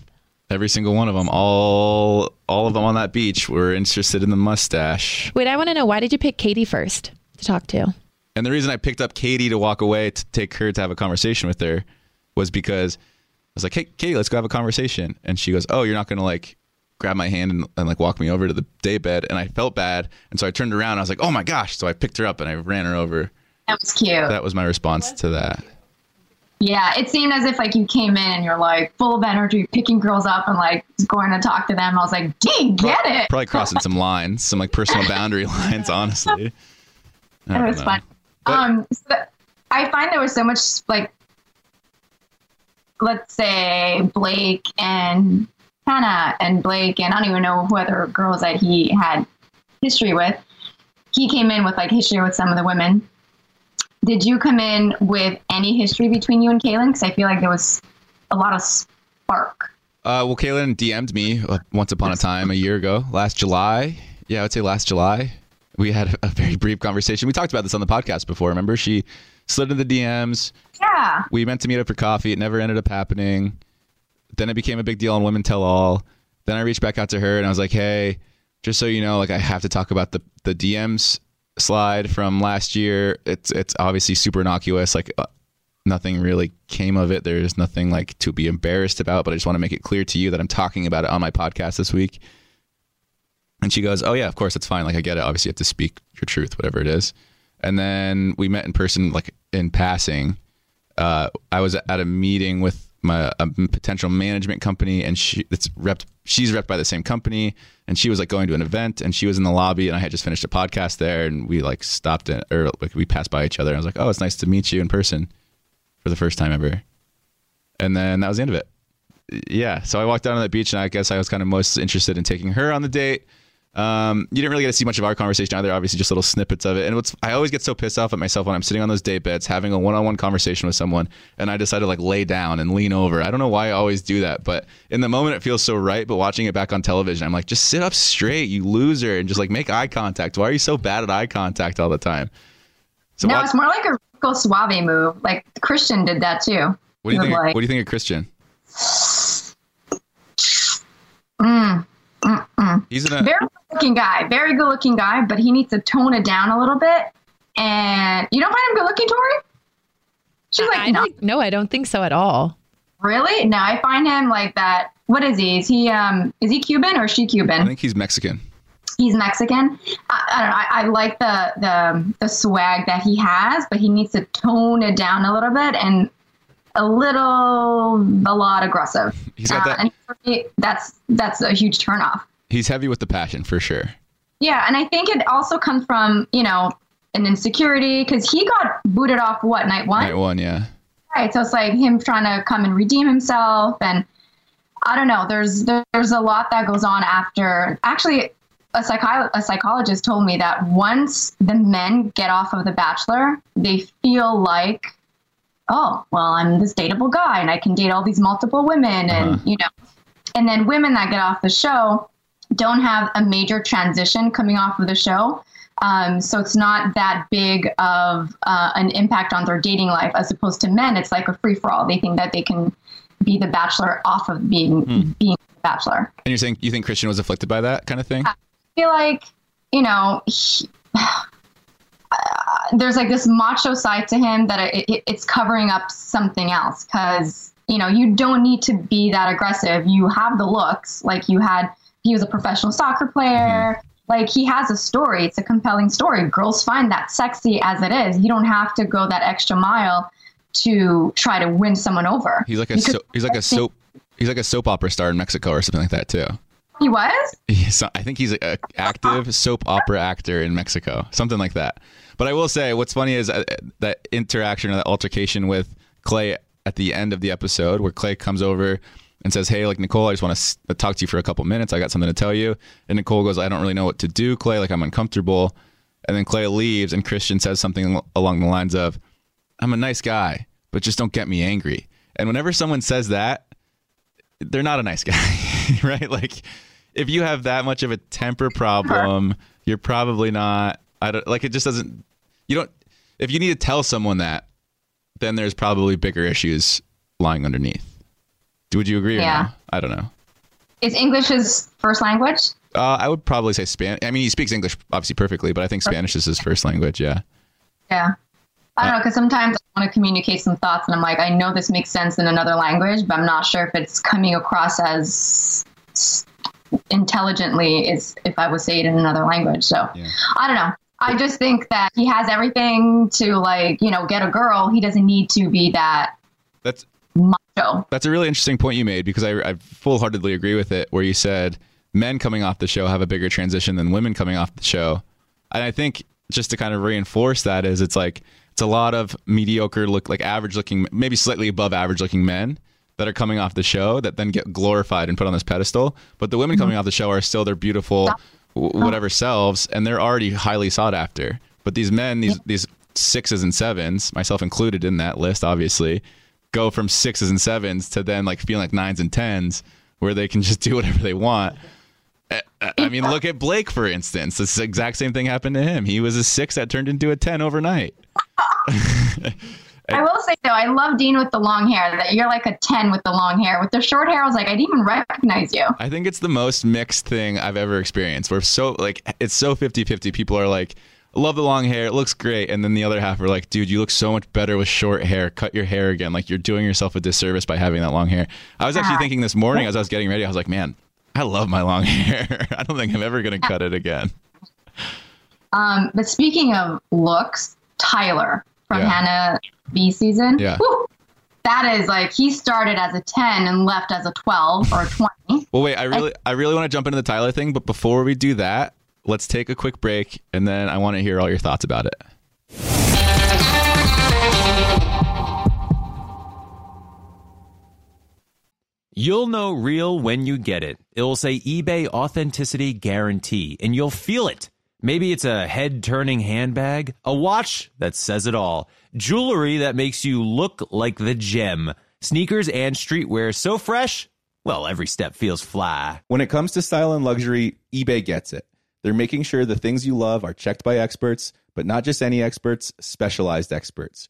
every single one of them, all all of them on that beach were interested in the mustache. Wait, I want to know why did you pick Katie first to talk to? And the reason I picked up Katie to walk away to take her to have a conversation with her was because I was like, "Hey, Katie, let's go have a conversation." And she goes, "Oh, you're not gonna like grab my hand and, and like walk me over to the day bed?" And I felt bad, and so I turned around. And I was like, "Oh my gosh!" So I picked her up and I ran her over. That was cute. That was my response to that. Yeah, it seemed as if like you came in and you're like full of energy, picking girls up and like going to talk to them. I was like, dang, get it. Probably crossing some lines, some like personal boundary lines, honestly. It was know. fun. um, so I find there was so much like, let's say Blake and Hannah and Blake and I don't even know who other girls that he had history with. He came in with like history with some of the women. Did you come in with any history between you and Caelynn? Because I feel like there was a lot of spark. Uh, well, Caelynn DM'd me uh, once upon a time a year ago, last July. Yeah, I would say last July. We had a very brief conversation. We talked about this on the podcast before. Remember, she slid into the DMs. Yeah. We meant to meet up for coffee. It never ended up happening. Then it became a big deal on Women Tell All. Then I reached back out to her and I was like, "Hey, just so you know, like I have to talk about the the DMs slide from last year. It's it's obviously super innocuous. Like uh, nothing really came of it. There's nothing like to be embarrassed about. But I just want to make it clear to you that I'm talking about it on my podcast this week." And she goes, "Oh yeah, of course, it's fine. Like I get it. Obviously, you have to speak your truth, whatever it is." And then we met in person, like in passing. Uh, I was at a meeting with my a potential management company, and she it's repped. She's repped by the same company, and she was like going to an event, and she was in the lobby, and I had just finished a podcast there, and we like stopped in, or like we passed by each other. And I was like, "Oh, it's nice to meet you in person for the first time ever." And then that was the end of it yeah, so I walked down to that beach, and I guess I was kind of most interested in taking her on the date. Um, you didn't really get to see much of our conversation either. Obviously, just little snippets of it. And what's I always get so pissed off at myself when I'm sitting on those date beds, having a one-on-one conversation with someone, and I decide to like lay down and lean over. I don't know why I always do that, but in the moment it feels so right. But watching it back on television, I'm like, just sit up straight, you loser, and just like make eye contact. Why are you so bad at eye contact all the time? So no, watch- it's more like a Rico Suave move. Like Christian did that too. what do you think? like, what do you think of Christian? mm, mm, mm. He's in a very good looking guy, very good looking guy, but he needs to tone it down a little bit. And you don't find him good looking, Tori? She's like, I no, don't, no, I don't think so at all. really? No, I find him like that. What is he? Is he um is he Cuban or is she Cuban? I think he's Mexican. He's Mexican. I, I don't know. I, I like the the the swag that he has, but he needs to tone it down a little bit and a little a lot aggressive. He's got uh, that- and for me, that's that's a huge turnoff. He's heavy with the passion for sure. Yeah, and I think it also comes from you know an insecurity because he got booted off what night one, Night one, yeah. right? So it's like him trying to come and redeem himself, and I don't know. There's there's a lot that goes on after. Actually, a psychi- a psychologist told me that once the men get off of The Bachelor, they feel like, oh, well, I'm this dateable guy and I can date all these multiple women, and you know, and then women that get off the show don't have a major transition coming off of the show. Um, so it's not that big of uh, an impact on their dating life as opposed to men. It's like a free for all. They think that they can be the bachelor off of being being the bachelor. And you're saying you think Christian was afflicted by that kind of thing? I feel like you know he, uh, there's like this macho side to him that it, it, it's covering up something else because you know you don't need to be that aggressive. You have the looks like you had. He was a professional soccer player. Like he has a story. It's a compelling story. Girls find that sexy as it is. You don't have to go that extra mile to try to win someone over. He's like a so, he's like a soap he's like a soap opera star in Mexico or something like that too. He was. He's, I think he's a active soap opera actor in Mexico, something like that. But I will say, what's funny is uh, that interaction or that altercation with Clay at the end of the episode, where Clay comes over and says, "Hey, like Nicole, I just want to talk to you for a couple minutes. I got something to tell you." And Nicole goes, "I don't really know what to do, Clay. Like I'm uncomfortable." And then Clay leaves, and Christian says something along the lines of, "I'm a nice guy, but just don't get me angry." And whenever someone says that, they're not a nice guy, right? Like if you have that much of a temper problem, you're probably not I don't like it just doesn't you don't if you need to tell someone that, then there's probably bigger issues lying underneath. Would you agree or Yeah. no? I don't know. Is English his first language? Uh, I would probably say Spanish. I mean, he speaks English obviously perfectly, but I think Spanish is his first language. Yeah. Yeah. I don't know, because sometimes I want to communicate some thoughts, and I'm like, I know this makes sense in another language, but I'm not sure if it's coming across as intelligently as if I would say it in another language. So I don't know. I just think that he has everything to like, you know, get a girl. He doesn't need to be that That's macho. That's a really interesting point you made because I, I agree with it. Where you said men coming off the show have a bigger transition than women coming off the show, and I think just to kind of reinforce that is it's like it's a lot of mediocre look like average looking maybe slightly above average looking men that are coming off the show that then get glorified and put on this pedestal but the women mm-hmm. coming off the show are still their beautiful w- oh. whatever selves and they're already highly sought after but these men these these sixes and sevens myself included in that list obviously go from sixes and sevens to then like feeling like nines and tens where they can just do whatever they want I- I mean, look at Blake, for instance. This exact same thing happened to him. He was a six that turned into a 10 overnight. I will say though, I love Dean with the long hair. That you're like a ten with the long hair. With the short hair, I was like, I didn't even recognize you. I think it's the most mixed thing I've ever experienced. We're so, like, it's so 50 50. People are like, love the long hair. It looks great. And then the other half are like, dude, you look so much better with short hair. Cut your hair again. Like, you're doing yourself a disservice by having that long hair. I was actually thinking this morning as I was getting ready, I was like, man, I love my long hair. I don't think I'm ever going to cut it again. Um, but speaking of looks, Tyler from Yeah. Hannah B season. Yeah. whew, that is like he started as a 10 and left as a 12 or a 20. Well, wait, I really, I really want to jump into the Tyler thing, but before we do that, let's take a quick break, and then I want to hear all your thoughts about it. You'll know real when you get it. It'll say eBay Authenticity Guarantee, and you'll feel it. Maybe it's a head turning handbag, a watch that says it all, jewelry that makes you look like the gem, sneakers and streetwear so fresh, well, every step feels fly. When it comes to style and luxury, eBay gets it. They're making sure the things you love are checked by experts, but not just any experts, specialized experts.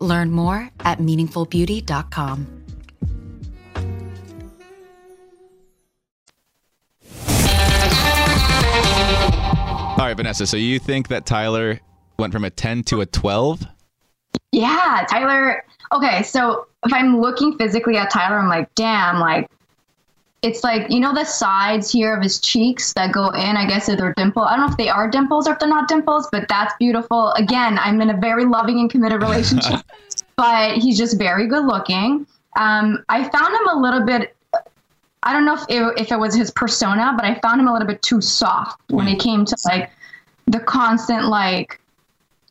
Learn more at meaningfulbeauty.com. All right, Vanessa. So you think that Tyler went from a 10 to a 12? Yeah, Tyler. Okay, so if I'm looking physically at Tyler, I'm like, damn, like it's like you know the sides here of his cheeks that go in. I guess if they're dimple. I don't know if they are dimples or if they're not dimples, but that's beautiful. Again, I'm in a very loving and committed relationship, but he's just very good looking. Um, I found him a little bit. I don't know if it, if it was his persona, but I found him a little bit too soft when it came to like the constant like,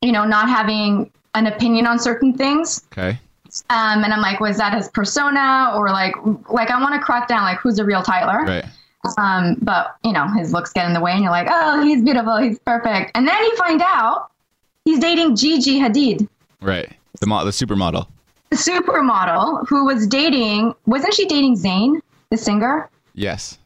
you know, not having an opinion on certain things. Okay. Um, and I'm like, was that his persona or like, like I want to crack down like who's the real Tyler? Right. Um, but you know, his looks get in the way, and you're like, oh, he's beautiful, he's perfect, and then you find out he's dating Gigi Hadid, Right. The mo- the supermodel. the supermodel who was dating. Wasn't she dating Zayn, the singer? Yes.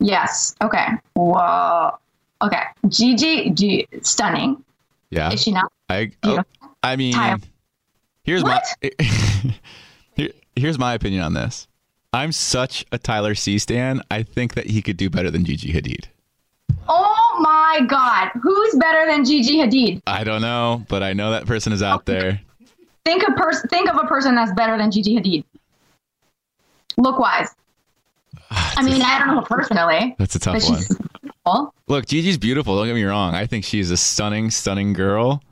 Yes. Okay. Whoa. Okay. Gigi, G, stunning. Yeah. Is she not? I oh, I mean, Tyler. Here's my here, here's my opinion on this. I'm such a Tyler C stan. I think that he could do better than Gigi Hadid. Oh my God. Who's better than Gigi Hadid? I don't know, but I know that person is out there. Think of person. Think of a person that's better than Gigi Hadid. Look wise. I mean, I don't know personally. That's a tough one. beautiful. Look, Gigi's beautiful. Don't get me wrong. I think she's a stunning, stunning girl,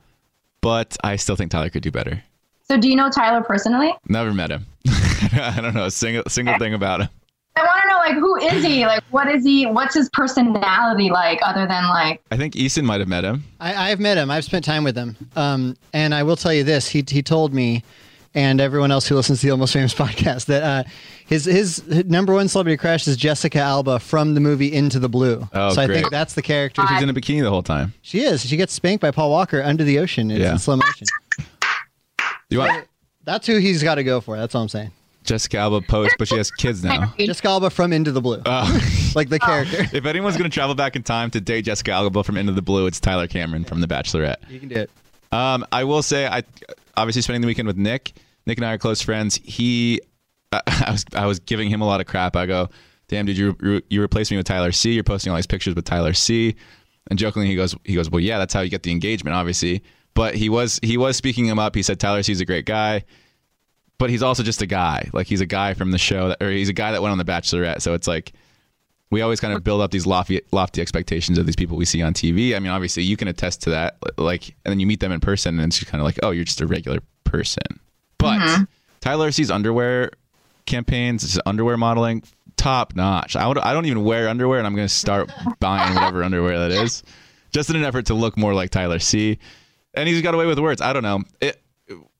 but I still think Tyler could do better. So, do you know Tyler personally? Never met him. I don't know a single single thing about him. I want to know, like, who is he? Like, what is he? What's his personality like, other than like? I think Easton might have met him. I, I've met him. I've spent time with him. Um, and I will tell you this: he he told me, and everyone else who listens to the Almost Famous podcast, that uh, his his number one celebrity crush is Jessica Alba from the movie Into the Blue. Oh, so I great. think that's the character. She's in a bikini the whole time. She is. She gets spanked by Paul Walker under the ocean. It's Yeah. in slow motion. You want That's who he's got to go for. That's all I'm saying. Jessica Alba post, but she has kids now. Jessica Alba from Into the Blue, Oh. like the character. if anyone's gonna travel back in time to date Jessica Alba from Into the Blue, it's Tyler Cameron from The Bachelorette. You can do it. Um, I will say, I obviously spending the weekend with Nick. Nick and I are close friends. He, I, I was, I was giving him a lot of crap. I go, "Damn, did you you, you replace me with Tyler C? You're posting all these pictures with Tyler C." And jokingly, he goes, he goes, "Well, yeah, that's how you get the engagement, obviously." But he was he was speaking him up. He said Tyler C's a great guy, but he's also just a guy. Like he's a guy from the show, that, or he's a guy that went on The Bachelorette. So it's like we always kind of build up these lofty lofty expectations of these people we see on TV. I mean, obviously you can attest to that. Like, and then you meet them in person, and it's just kind of like, oh, you're just a regular person. But mm-hmm. Tyler C's underwear campaigns, his underwear modeling, top notch. I would, I don't even wear underwear, and I'm going to start buying whatever underwear that is, just in an effort to look more like Tyler C. And he's got away with words. I don't know. It,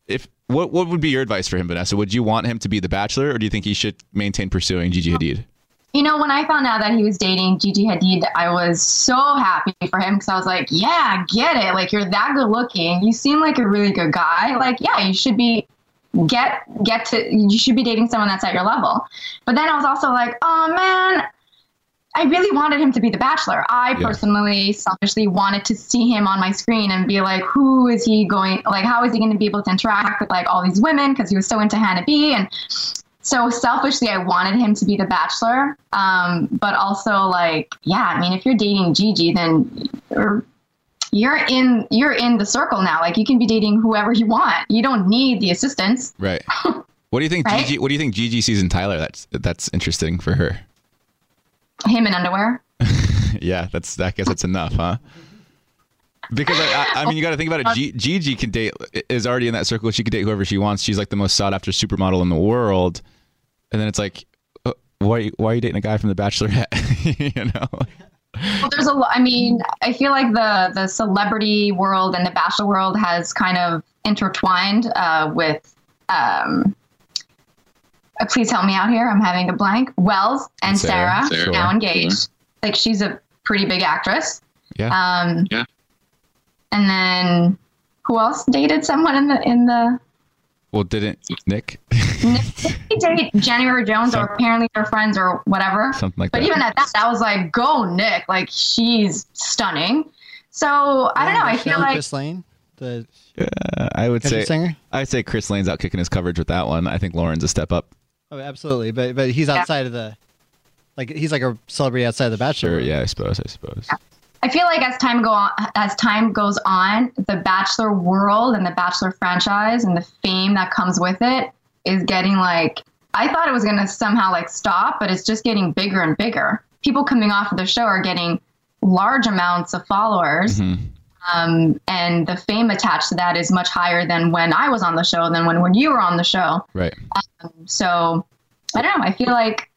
if what what would be your advice for him, Vanessa? Would you want him to be the Bachelor, or do you think he should maintain pursuing Gigi Hadid? You know, when I found out that he was dating Gigi Hadid, I was so happy for him because I was like, yeah, get it. Like, you're that good looking. You seem like a really good guy. Like, yeah, you should be get get to you should be dating someone that's at your level. But then I was also like, oh man, I really wanted him to be the bachelor. I Yeah. personally selfishly wanted to see him on my screen and be like, who is he going like how is he going to be able to interact with like all these women because he was so into Hannah B and so selfishly I wanted him to be the bachelor. Um, but also like, yeah, I mean if you're dating Gigi then or you're in you're in the circle now. Like you can be dating whoever you want. You don't need the assistance. Right. What do you think Right? Gigi what do you think Gigi sees in Tyler that's that's interesting for her? Him in underwear. yeah, that's I guess that's enough, huh? Because I, I, I mean, you got to think about it. G, Gigi can date is already in that circle. She can date whoever she wants. She's like the most sought after supermodel in the world. And then it's like, uh, why why are you dating a guy from The Bachelorette? you know? Well, there's a lot. I mean, I feel like the the celebrity world and the bachelor world has kind of intertwined uh, with. Um, please help me out here. I'm having a blank. Wells and Sarah, Sarah, Sarah, now sure. engaged. Like she's a pretty big actress. Yeah. Um, yeah. And then who else dated someone in the in the? Well, didn't Nick? They date January Jones, or apparently they're friends, or whatever. Something like but that. But even at that, I was like, "Go, Nick!" Like she's stunning. So I don't know. I feel like Chris Lane, the Uh, I would say singer? I'd say Chris Lane's out kicking his coverage with that one. I think Lauren's a step up. Oh, absolutely, but but he's outside of the, like he's like a celebrity outside of the Bachelor. Sure, yeah, I suppose. I suppose. I feel like as time go on, as time goes on, the Bachelor world and the Bachelor franchise and the fame that comes with it is getting like. I thought it was going to somehow like stop, but it's just getting bigger and bigger. People coming off of the show are getting large amounts of followers. Mm-hmm. Um, and the fame attached to that is much higher than when I was on the show than when, when you were on the show. Right. So I don't know. I feel like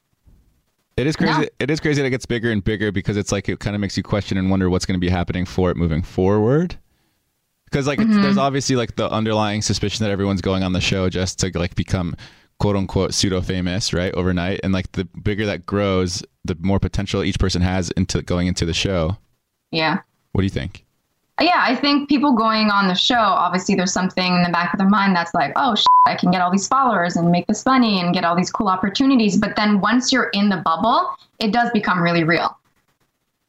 It is crazy. No. It is crazy that it gets bigger and bigger because it's like it kind of makes you question and wonder what's going to be happening for it moving forward. Because like Mm-hmm. there's obviously like the underlying suspicion that everyone's going on the show just to like become quote unquote pseudo famous right overnight, and like the bigger that grows, the more potential each person has into going into the show. yeah. What do you think? Yeah, I think people going on the show, obviously, there's something in the back of their mind that's like, oh, shit, I can get all these followers and make this money and get all these cool opportunities. But then once you're in the bubble, it does become really real.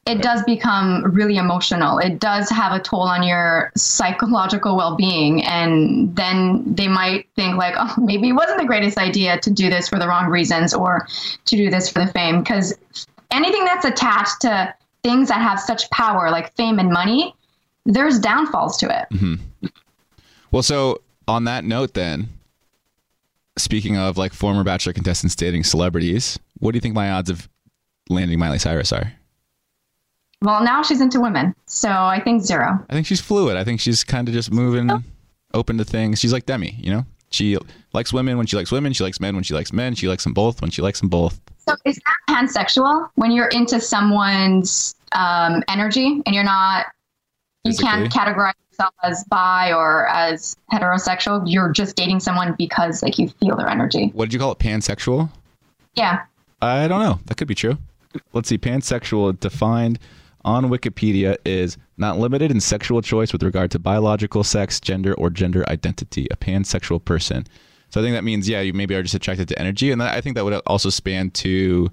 It does become really emotional. It does have a toll on your psychological well being. And then they might think, like, oh, maybe it wasn't the greatest idea to do this for the wrong reasons or to do this for the fame. Because anything that's attached to things that have such power, like fame and money, there's downfalls to it. Well, so on that note, then, speaking of like former Bachelor contestants dating celebrities, what do you think my odds of landing Miley Cyrus are? Well, now she's into women, so I think zero. I think she's fluid. I think she's kind of just moving, open to things. She's like Demi, you know. She likes women when she likes women. She likes men when she likes men. She likes them both when she likes them both. So is that pansexual when you're into someone's um, energy and you're not, you can't categorize yourself as bi or as heterosexual? You're just dating someone because like you feel their energy. What did you call it? Pansexual? Yeah. I don't know. That could be true. Let's see. Pansexual defined on Wikipedia is not limited in sexual choice with regard to biological sex, gender, or gender identity. A pansexual person. So I think that means, yeah, you maybe are just attracted to energy. And I think that would also span to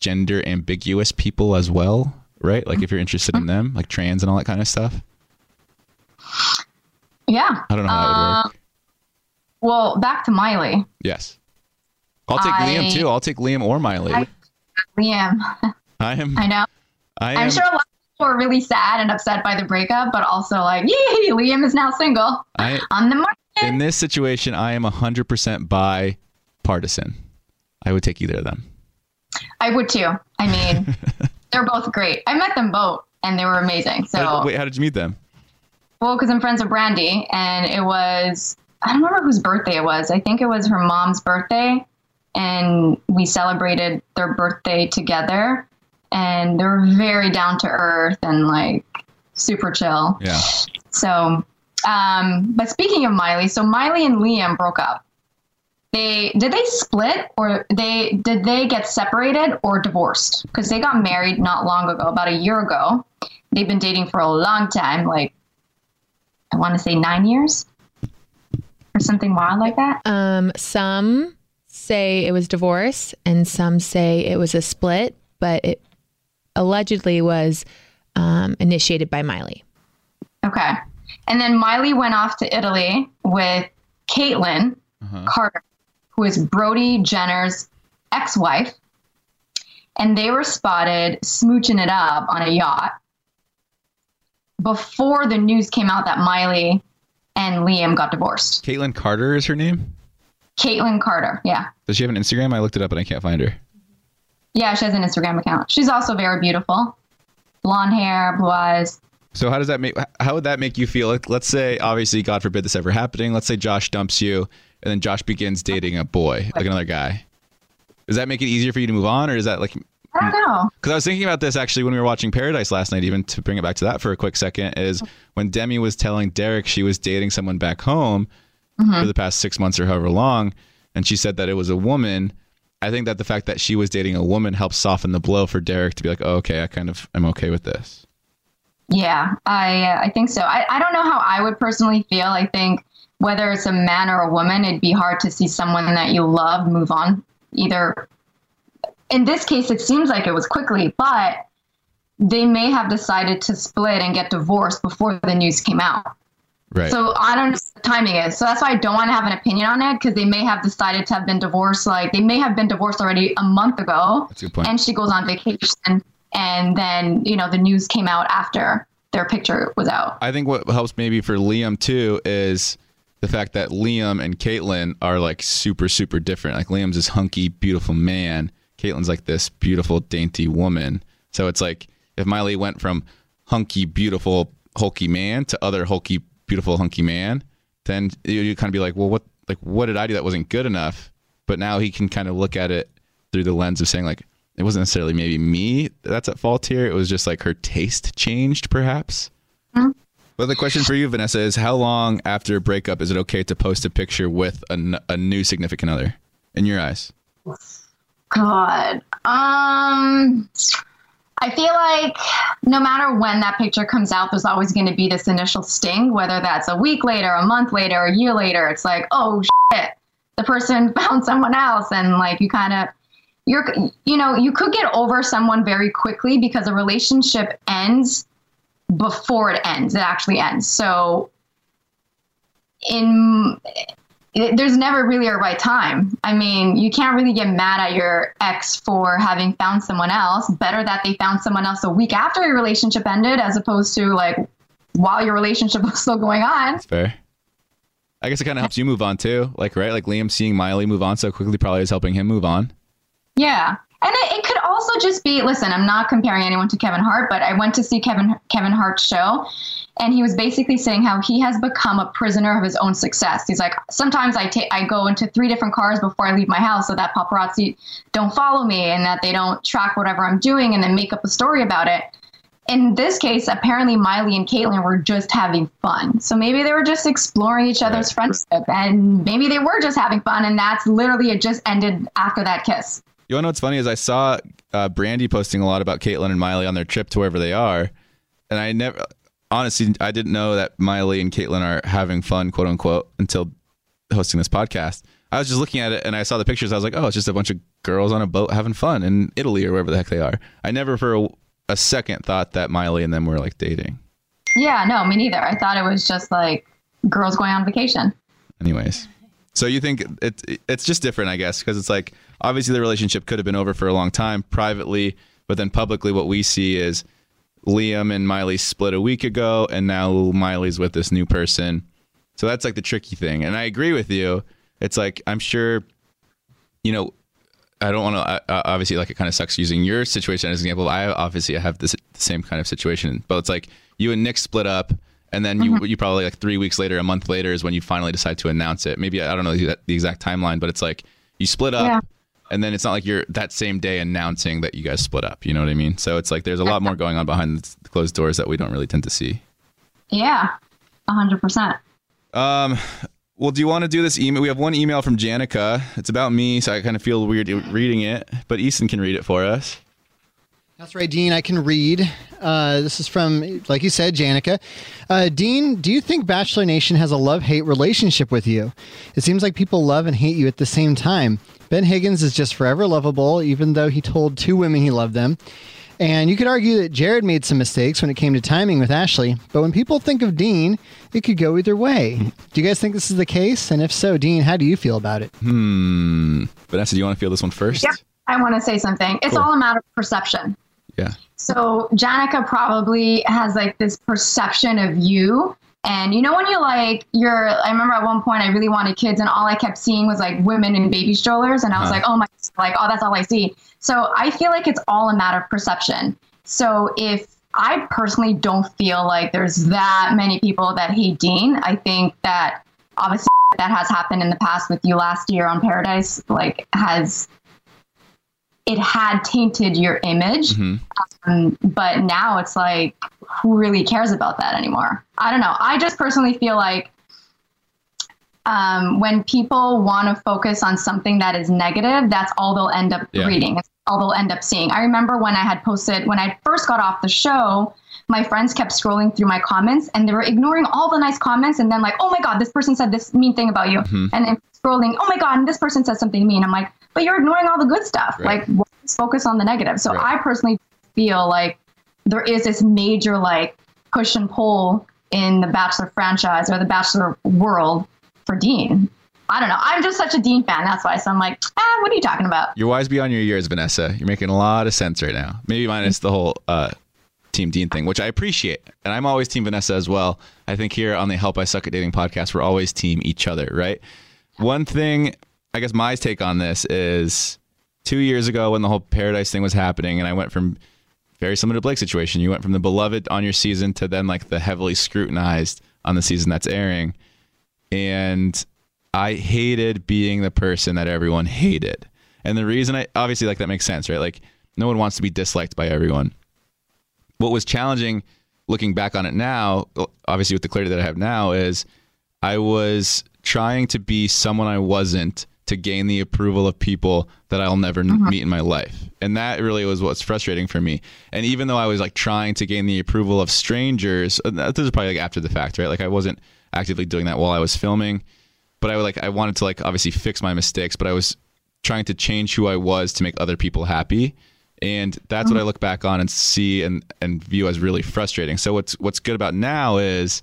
gender ambiguous people as well, right? Like if you're interested in them, like trans and all that kind of stuff. Yeah. I don't know how that would Uh, work. Well, back to Miley. Yes. I'll take I- Liam too. I'll take Liam or Miley. I, Liam. I am. I know. I am. I'm sure a lot of people are really sad and upset by the breakup, but also like, yay, Liam is now single I, on the market. in this situation, I am 100% bipartisan. I would take either of them. I would too. I mean, they're both great. I met them both and they were amazing. So, How did- wait, how did you meet them? well, because I'm friends with Brandi and it was, I don't remember whose birthday it was. I think it was her mom's birthday. And we celebrated their birthday together. And they were very down to earth and like super chill. Yeah. So, um, but speaking of Miley, so Miley and Liam broke up. They did they split or they did they get separated or divorced? Because they got married not long ago, about a year ago. They've been dating for a long time, like I want to say nine years or something wild like that. Um, some say it was divorce, and some say it was a split, but it allegedly was um, initiated by Miley. Okay. And then Miley went off to Italy with Kaitlynn Carter, who is Brody Jenner's ex wife. And they were spotted smooching it up on a yacht. before the news came out that Miley and Liam got divorced. Kaitlynn Carter is her name. Kaitlynn Carter, yeah. Does she have an Instagram? I looked it up and I can't find her. Yeah, she has an Instagram account. She's also very beautiful. Blonde hair, blue eyes. So how does that make? How would that make you feel? Like, let's say, obviously, God forbid this ever happening. Let's say Josh dumps you, and then Josh begins dating a boy, like another guy. Does that make it easier for you to move on, or is that like? I don't know. Because I was thinking about this actually when we were watching Paradise last night. Even to bring it back to that for a quick second, is when Demi was telling Derek she was dating someone back home Mhm. for the past six months or however long, and she said that it was a woman. I think that the fact that she was dating a woman helps soften the blow for Derek to be like, oh, okay, I kind of I'm okay with this. Yeah, I uh, I think so. I, I don't know how I would personally feel. I think whether it's a man or a woman, it'd be hard to see someone that you love move on. Either in this case, it seems like it was quickly, but they may have decided to split and get divorced before the news came out. Right. So I don't know what the timing is. So that's why I don't want to have an opinion on it because they may have decided to have been divorced. Like they may have been divorced already a month ago. That's a good point. And she goes on vacation, and then you know the news came out after their picture was out. I think what helps maybe for Liam too is the fact that Liam and Kaitlynn are like super, super different. Like Liam's this hunky, beautiful man. Kaitlynn's like this beautiful, dainty woman. So it's like if Miley went from hunky, beautiful, hulky man to other hulky, beautiful, hunky man, then you, you kind of be like, well, what, like, what did I do that wasn't good enough? But now he can kind of look at it through the lens of saying like, it wasn't necessarily maybe me that's at fault here. It was just like her taste changed, perhaps. Mm-hmm. But the question for you, Vanessa, is how long after a breakup is it okay to post a picture with a, new significant other in your eyes? God. Um I feel like no matter when that picture comes out, there's always going to be this initial sting, whether that's a week later, a month later, a year later. It's like, oh shit, the person found someone else, and like you kind of, you're, you know, you could get over someone very quickly because a relationship ends before it ends. It actually ends. So, in it, there's never really a right time. I mean, you can't really get mad at your ex for having found someone else. Better that they found someone else a week after your relationship ended as opposed to like while your relationship was still going on. Fair. I guess it kind of helps you move on too. Like, right? Like Liam seeing Miley move on so quickly probably is helping him move on. Yeah. And it, it could also just be listen, I'm not comparing anyone to Kevin Hart, but I went to see Kevin Kevin Hart's show and he was basically saying how he has become a prisoner of his own success. He's like, sometimes I take I go into three different cars before I leave my house so that paparazzi don't follow me and that they don't track whatever I'm doing and then make up a story about it. In this case, apparently Miley and Kaitlynn were just having fun. So maybe they were just exploring each other's friendship and maybe they were just having fun and that's literally it just ended after that kiss. You wanna know what's funny is I saw uh, Brandi posting a lot about Kaitlynn and Miley on their trip to wherever they are, and I never, honestly, I didn't know that Miley and Kaitlynn are having fun, quote unquote, until hosting this podcast. I was just looking at it and I saw the pictures. I was like, oh, it's just a bunch of girls on a boat having fun in Italy or wherever the heck they are. I never for a, a second thought that Miley and them were like dating. Yeah, no, me neither. I thought it was just like girls going on vacation. Anyways, so you think it, it it's just different, I guess, because it's like obviously the relationship could have been over for a long time privately, but then publicly, what we see is Liam and Miley split a week ago, and now Miley's with this new person. So that's like the tricky thing, and I agree with you. It's like I'm sure, you know, I don't want to. Uh, obviously, like it kind of sucks using your situation as an example. I obviously have this the same kind of situation, but it's like you and Nick split up, and then you you probably like three weeks later, a month later, is when you finally decide to announce it. Maybe I don't know the, the exact timeline, but it's like you split up. Yeah. And then it's not like you're that same day announcing that you guys split up. You know what I mean? So it's like there's a lot more going on behind the closed doors that we don't really tend to see. Yeah, a hundred percent. Um, well, do you want to do this email? We have one email from Janica. It's about me, so I kind of feel weird reading it, but Easton can read it for us. That's right, Dean. I can read. Uh, this is from, like you said, Janica. Uh, Dean, do you think Bachelor Nation has a love hate relationship with you? It seems like people love and hate you at the same time. Ben Higgins is just forever lovable, even though he told two women he loved them. And you could argue that Jared made some mistakes when it came to timing with Ashley, but when people think of Dean, it could go either way. Do you guys think this is the case? And if so, Dean, how do you feel about it? Hmm. Vanessa, do you want to feel this one first? Yeah, I want to say something. It's Cool. all a matter of perception. Yeah. So Janica probably has like this perception of you. And you know when you like you're I remember at one point I really wanted kids and all I kept seeing was like women in baby strollers and I was Huh. like, oh my like oh that's all I see. So I feel like it's all a matter of perception. So if I personally don't feel like there's that many people that hate Dean, I think that obviously that has happened in the past with you last year on Paradise, like has it had tainted your image. Um, but now it's like, who really cares about that anymore? I don't know. I just personally feel like um, when people want to focus on something that is negative, that's all they'll end up Yeah. reading. It's all they'll end up seeing. I remember when I had posted, when I first got off the show, my friends kept scrolling through my comments and they were ignoring all the nice comments and then like, oh my God, this person said this mean thing about you. Mhm. And then scrolling, oh my God, and this person said something mean. I'm like, but you're ignoring all the good stuff. Right. Like, focus on the negative. So I personally feel like there is this major like push and pull in the Bachelor franchise or the Bachelor world for Dean. I don't know. I'm just such a Dean fan. That's why. So I'm like, ah, what are you talking about? You're wise beyond your years, Vanessa. You're making a lot of sense right now. Maybe minus the whole uh, Team Dean thing, which I appreciate. And I'm always Team Vanessa as well. I think here on the Help I Suck at Dating podcast, we're always Team each other, right? One thing, I guess my take on this is two years ago when the whole Paradise thing was happening, and I went from very similar to Blake's situation. You went from the beloved on your season to then like the heavily scrutinized on the season that's airing. And I hated being the person that everyone hated. And the reason I obviously like that makes sense, right? Like no one wants to be disliked by everyone. What was challenging looking back on it now, obviously with the clarity that I have now, is I was trying to be someone I wasn't to gain the approval of people that I'll never n- meet in my life. And that really was what's frustrating for me. And even though I was like trying to gain the approval of strangers, uh, this is probably like after the fact, right? Like I wasn't actively doing that while I was filming, but I would like I wanted to like obviously fix my mistakes, but I was trying to change who I was to make other people happy. And that's what I look back on and see and, and view as really frustrating. So what's what's good about now is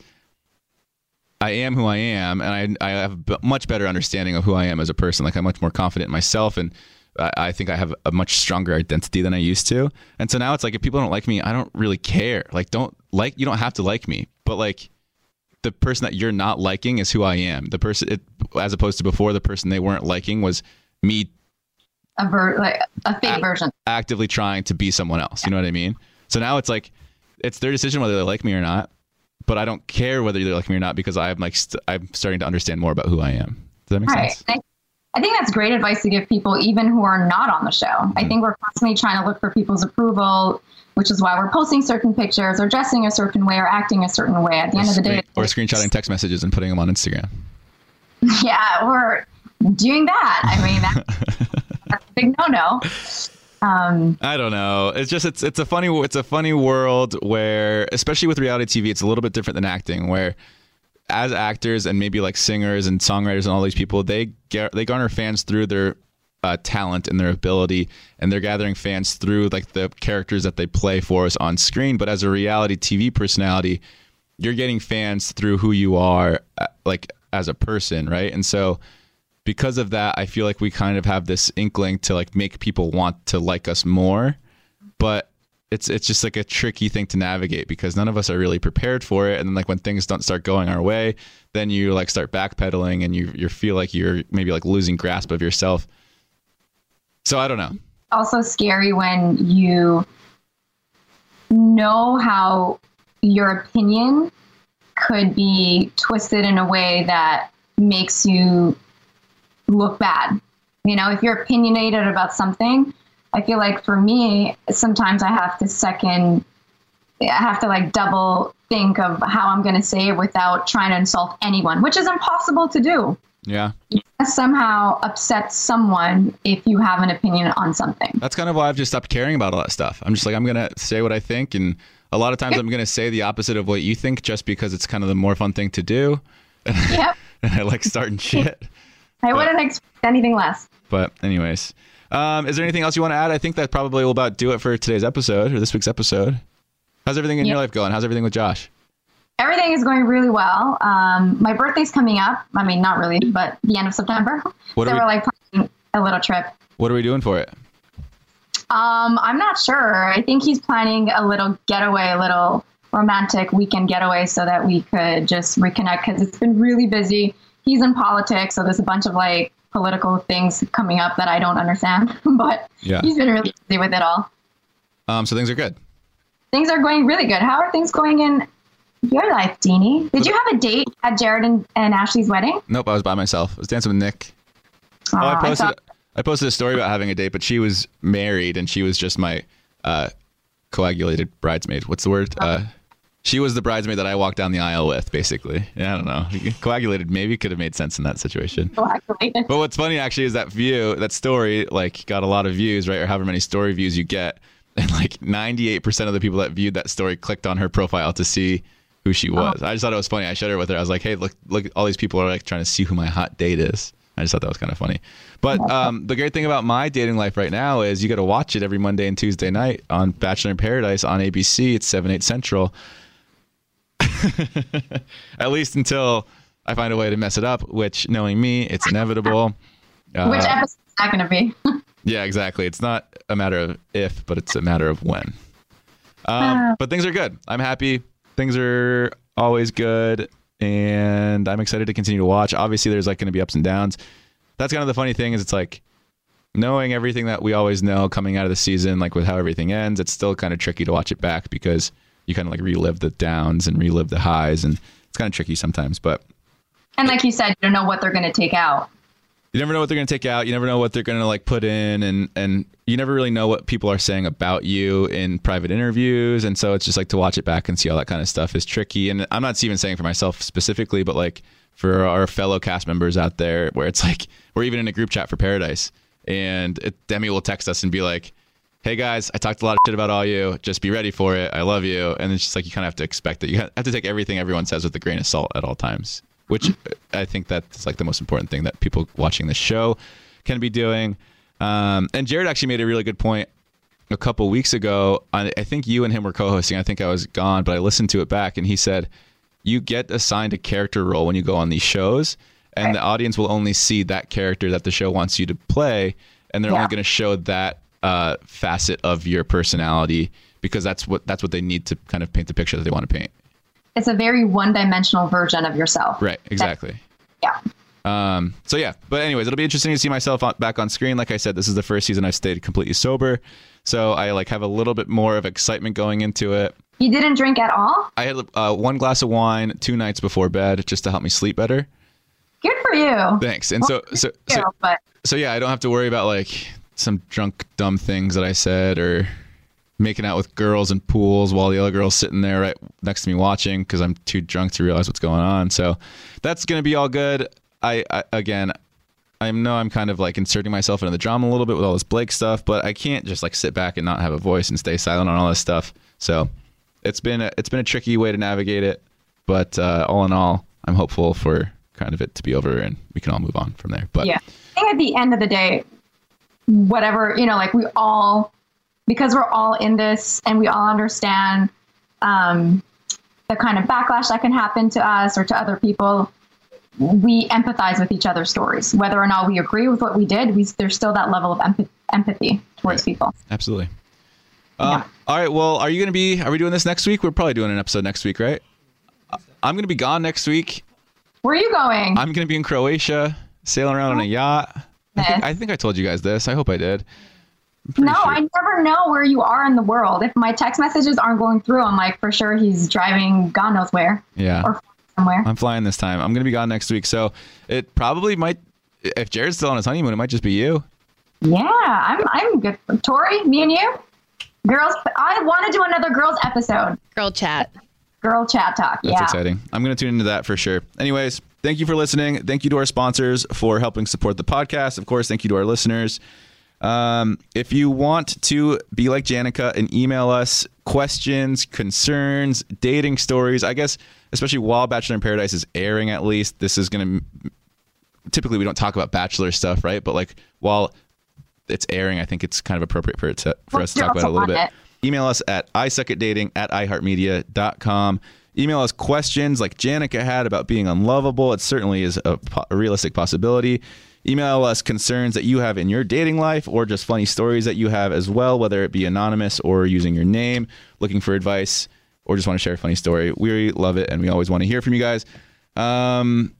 I am who I am, and I I have a much better understanding of who I am as a person. Like I'm much more confident in myself, and I, I think I have a much stronger identity than I used to. And so now it's like if people don't like me, I don't really care. Like don't like you don't have to like me, but like the person that you're not liking is who I am. The person, it, as opposed to before, the person they weren't liking was me A ver- like a fake version. actively trying to be someone else. You know what I mean? So now it's like it's their decision whether they like me or not. But I don't care whether they like me or not because I'm like st- I'm starting to understand more about who I am. Does that make Right. sense? I, I think that's great advice to give people, even who are not on the show. Mm-hmm. I think we're constantly trying to look for people's approval, which is why we're posting certain pictures or dressing a certain way or acting a certain way. At the Or, end of the day, or screenshotting text messages and putting them on Instagram. yeah, we're doing that. I mean, that, that's a big no-no. Um, I don't know. It's just it's it's a funny it's a funny world where especially with reality TV it's a little bit different than acting where as actors and maybe like singers and songwriters and all these people they get they garner fans through their uh, talent and their ability and they're gathering fans through like the characters that they play for us on screen but as a reality TV personality you're getting fans through who you are uh, like as a person right and so because of that, I feel like we kind of have this inkling to like make people want to like us more, but it's it's just like a tricky thing to navigate because none of us are really prepared for it. And then like when things don't start going our way, then you like start backpedaling and you you feel like you're maybe like losing grasp of yourself. So I don't know. also scary when you know how your opinion could be twisted in a way that makes you look bad. You know, if you're opinionated about something, I feel like for me, sometimes I have to second, I have to like double think of how I'm going to say it without trying to insult anyone, which is impossible to do. Yeah. You somehow upset someone if you have an opinion on something. That's kind of why I've just stopped caring about all that stuff. I'm just like I'm gonna say what I think, and a lot of times I'm gonna say the opposite of what you think, just because it's kind of the more fun thing to do. Yep. and I like starting shit. I wouldn't expect anything less. But anyways, um, is there anything else you want to add? I think that probably will about do it for today's episode or this week's episode. How's everything in your life going? How's everything with Josh? Everything is going really well. Um, my birthday's coming up. I mean, not really, but the end of September. What so we- we're like planning a little trip. What are we doing for it? Um, I'm not sure. I think he's planning a little getaway, a little romantic weekend getaway, so that we could just reconnect because it's been really busy. He's in politics, so there's a bunch of like political things coming up that I don't understand, but Yeah. he's been really busy with it all. Um, so things are good. Things are going really good. How are things going in your life, Deanie? Did you have a date at Jared and, and Ashley's wedding? Nope, I was by myself. I was dancing with Nick. Aw, oh, I I posted. thought- I posted a story about having a date, but she was married and she was just my uh, coagulated bridesmaid. What's the word? Uh, she was the bridesmaid that I walked down the aisle with, basically. Yeah, I don't know. Coagulated maybe could have made sense in that situation. Coagulated. But what's funny actually is that view, that story, like got a lot of views, right? Or however many story views you get, and like 98% of the people that viewed that story clicked on her profile to see who she was. I just thought it was funny. I shared it with her. I was like, "Hey, look, look! All these people are like trying to see who my hot date is." I just thought that was kind of funny. But um, the great thing about my dating life right now is you got to watch it every Monday and Tuesday night on Bachelor in Paradise on ABC. It's seven eight Central. At least until I find a way to mess it up, which knowing me, it's inevitable. Uh, Which episode is that going to be? yeah, exactly. It's not a matter of if, but it's a matter of when. Um, Ah. but things are good. I'm happy. Things are always good, and I'm excited to continue to watch. Obviously, there's like going to be ups and downs. That's kind of the funny thing is it's like knowing everything that we always know coming out of the season, like with how everything ends. It's still kind of tricky to watch it back because you kind of like relive the downs and relive the highs, and it's kind of tricky sometimes. But and like you said, you don't know what they're going to take out. you never know what they're going to take out. You never know what they're going to like put in, and and you never really know what people are saying about you in private interviews. And so it's just like to watch it back and see all that kind of stuff is tricky. And I'm not even saying for myself specifically, but like for our fellow cast members out there, where it's like we're even in a group chat for Paradise, and it, Demi will text us and be like. Hey guys, I talked a lot of shit about all you. Just be ready for it. I love you. And it's just like you kind of have to expect that. You have to take everything everyone says with a grain of salt at all times which I think that's like the most important thing that people watching this show can be doing. Um, and Jared actually made a really good point a couple weeks ago. I, I think you and him were co-hosting. I think I was gone, but I listened to it back, and he said you get assigned a character role when you go on these shows, and the audience will only see that character that the show wants you to play, and they're Yeah. only going to show that uh, facet of your personality because that's what that's what they need to kind of paint the picture that they want to paint. It's a very one-dimensional version of yourself. Right. Exactly. Yeah. Um, so yeah, but anyways, it'll be interesting to see myself on, back on screen. Like I said, this is the first season I've stayed completely sober, so I like have a little bit more of excitement going into it. You didn't drink at all? I had uh, one glass of wine two nights before bed just to help me sleep better. Good for you. Thanks. And so, so, You, but so yeah, I don't have to worry about like some drunk dumb things that I said or making out with girls in pools while the other girl's sitting there right next to me watching because I'm too drunk to realize what's going on. So that's gonna be all good. I, I again, I know I'm kind of like inserting myself into the drama a little bit with all this Blake stuff, but I can't just like sit back and not have a voice and stay silent on all this stuff. So it's been a, it's been a tricky way to navigate it, but uh, all in all, I'm hopeful for kind of it to be over and we can all move on from there. But yeah. I think at the end of the day, whatever, you know, like we all, because we're all in this and we all understand um, the kind of backlash that can happen to us or to other people, we empathize with each other's stories. Whether or not we agree with what we did, we, there's still that level of emp- empathy towards people. Absolutely. Um, All right. Well, are you going to be? Are we doing this next week? We're probably doing an episode next week, right? I'm going to be gone next week. Where are you going? I'm going to be in Croatia, sailing around on a yacht. I think, eh. I think I told you guys this. I hope I did. No, I never know where you are in the world. If my text messages aren't going through, I'm like, for sure he's driving God knows where Yeah. or somewhere. I'm flying this time. I'm going to be gone next week, so it probably might. If Jared's still on his honeymoon, it might just be you. Yeah, I'm I'm good. Tori, me and you, girls. I want to do another girls episode. Girl chat. Girl chat talk. That's yeah. exciting. I'm going to tune into that for sure. Anyways, thank you for listening. Thank you to our sponsors for helping support the podcast. Of course, thank you to our listeners. Um, if you want to be like Janica and email us questions, concerns, dating stories, I guess, especially while Bachelor in Paradise is airing, at least, this is going to. Typically, we don't talk about Bachelor stuff, right? But like while it's airing, I think it's kind of appropriate for it to, for Well, us to talk about it a little bit. it. Email us at isuckatdating at iheartmedia.com. Email us questions like Janica had about being unlovable. It certainly is a, po- a realistic possibility. Email us concerns that you have in your dating life or just funny stories that you have as well, whether it be anonymous or using your name, looking for advice, or just want to share a funny story. We love it and we always want to hear from you guys. Um,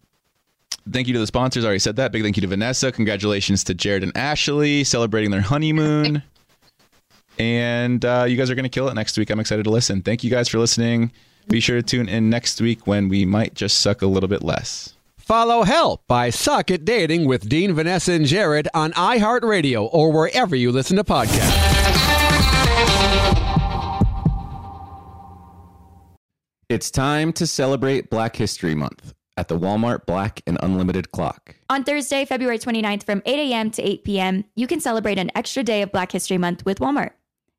thank you to the sponsors. I already said that. Big thank you to Vanessa. Congratulations to Jared and Ashley celebrating their honeymoon. And uh, you guys are going to kill it next week. I'm excited to listen. Thank you guys for listening. Be sure to tune in next week when we might just suck a little bit less. Follow Help I Suck at Dating with Dean, Vanessa, and Jared on iHeartRadio or wherever you listen to podcasts. It's time to celebrate Black History Month at the Walmart Black and Unlimited Block. On Thursday, February 29th from 8 a.m. to 8 p.m., you can celebrate an extra day of Black History Month with Walmart.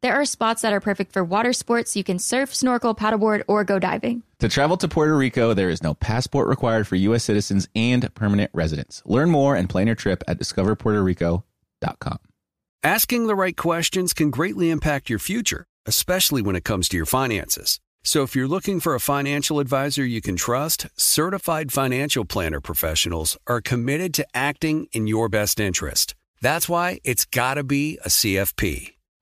There are spots that are perfect for water sports. You can surf, snorkel, paddleboard, or go diving. To travel to Puerto Rico, there is no passport required for U.S. citizens and permanent residents. Learn more and plan your trip at discoverpuertorico.com. Asking the right questions can greatly impact your future, especially when it comes to your finances. So if you're looking for a financial advisor you can trust, certified financial planner professionals are committed to acting in your best interest. That's why it's got to be a CFP.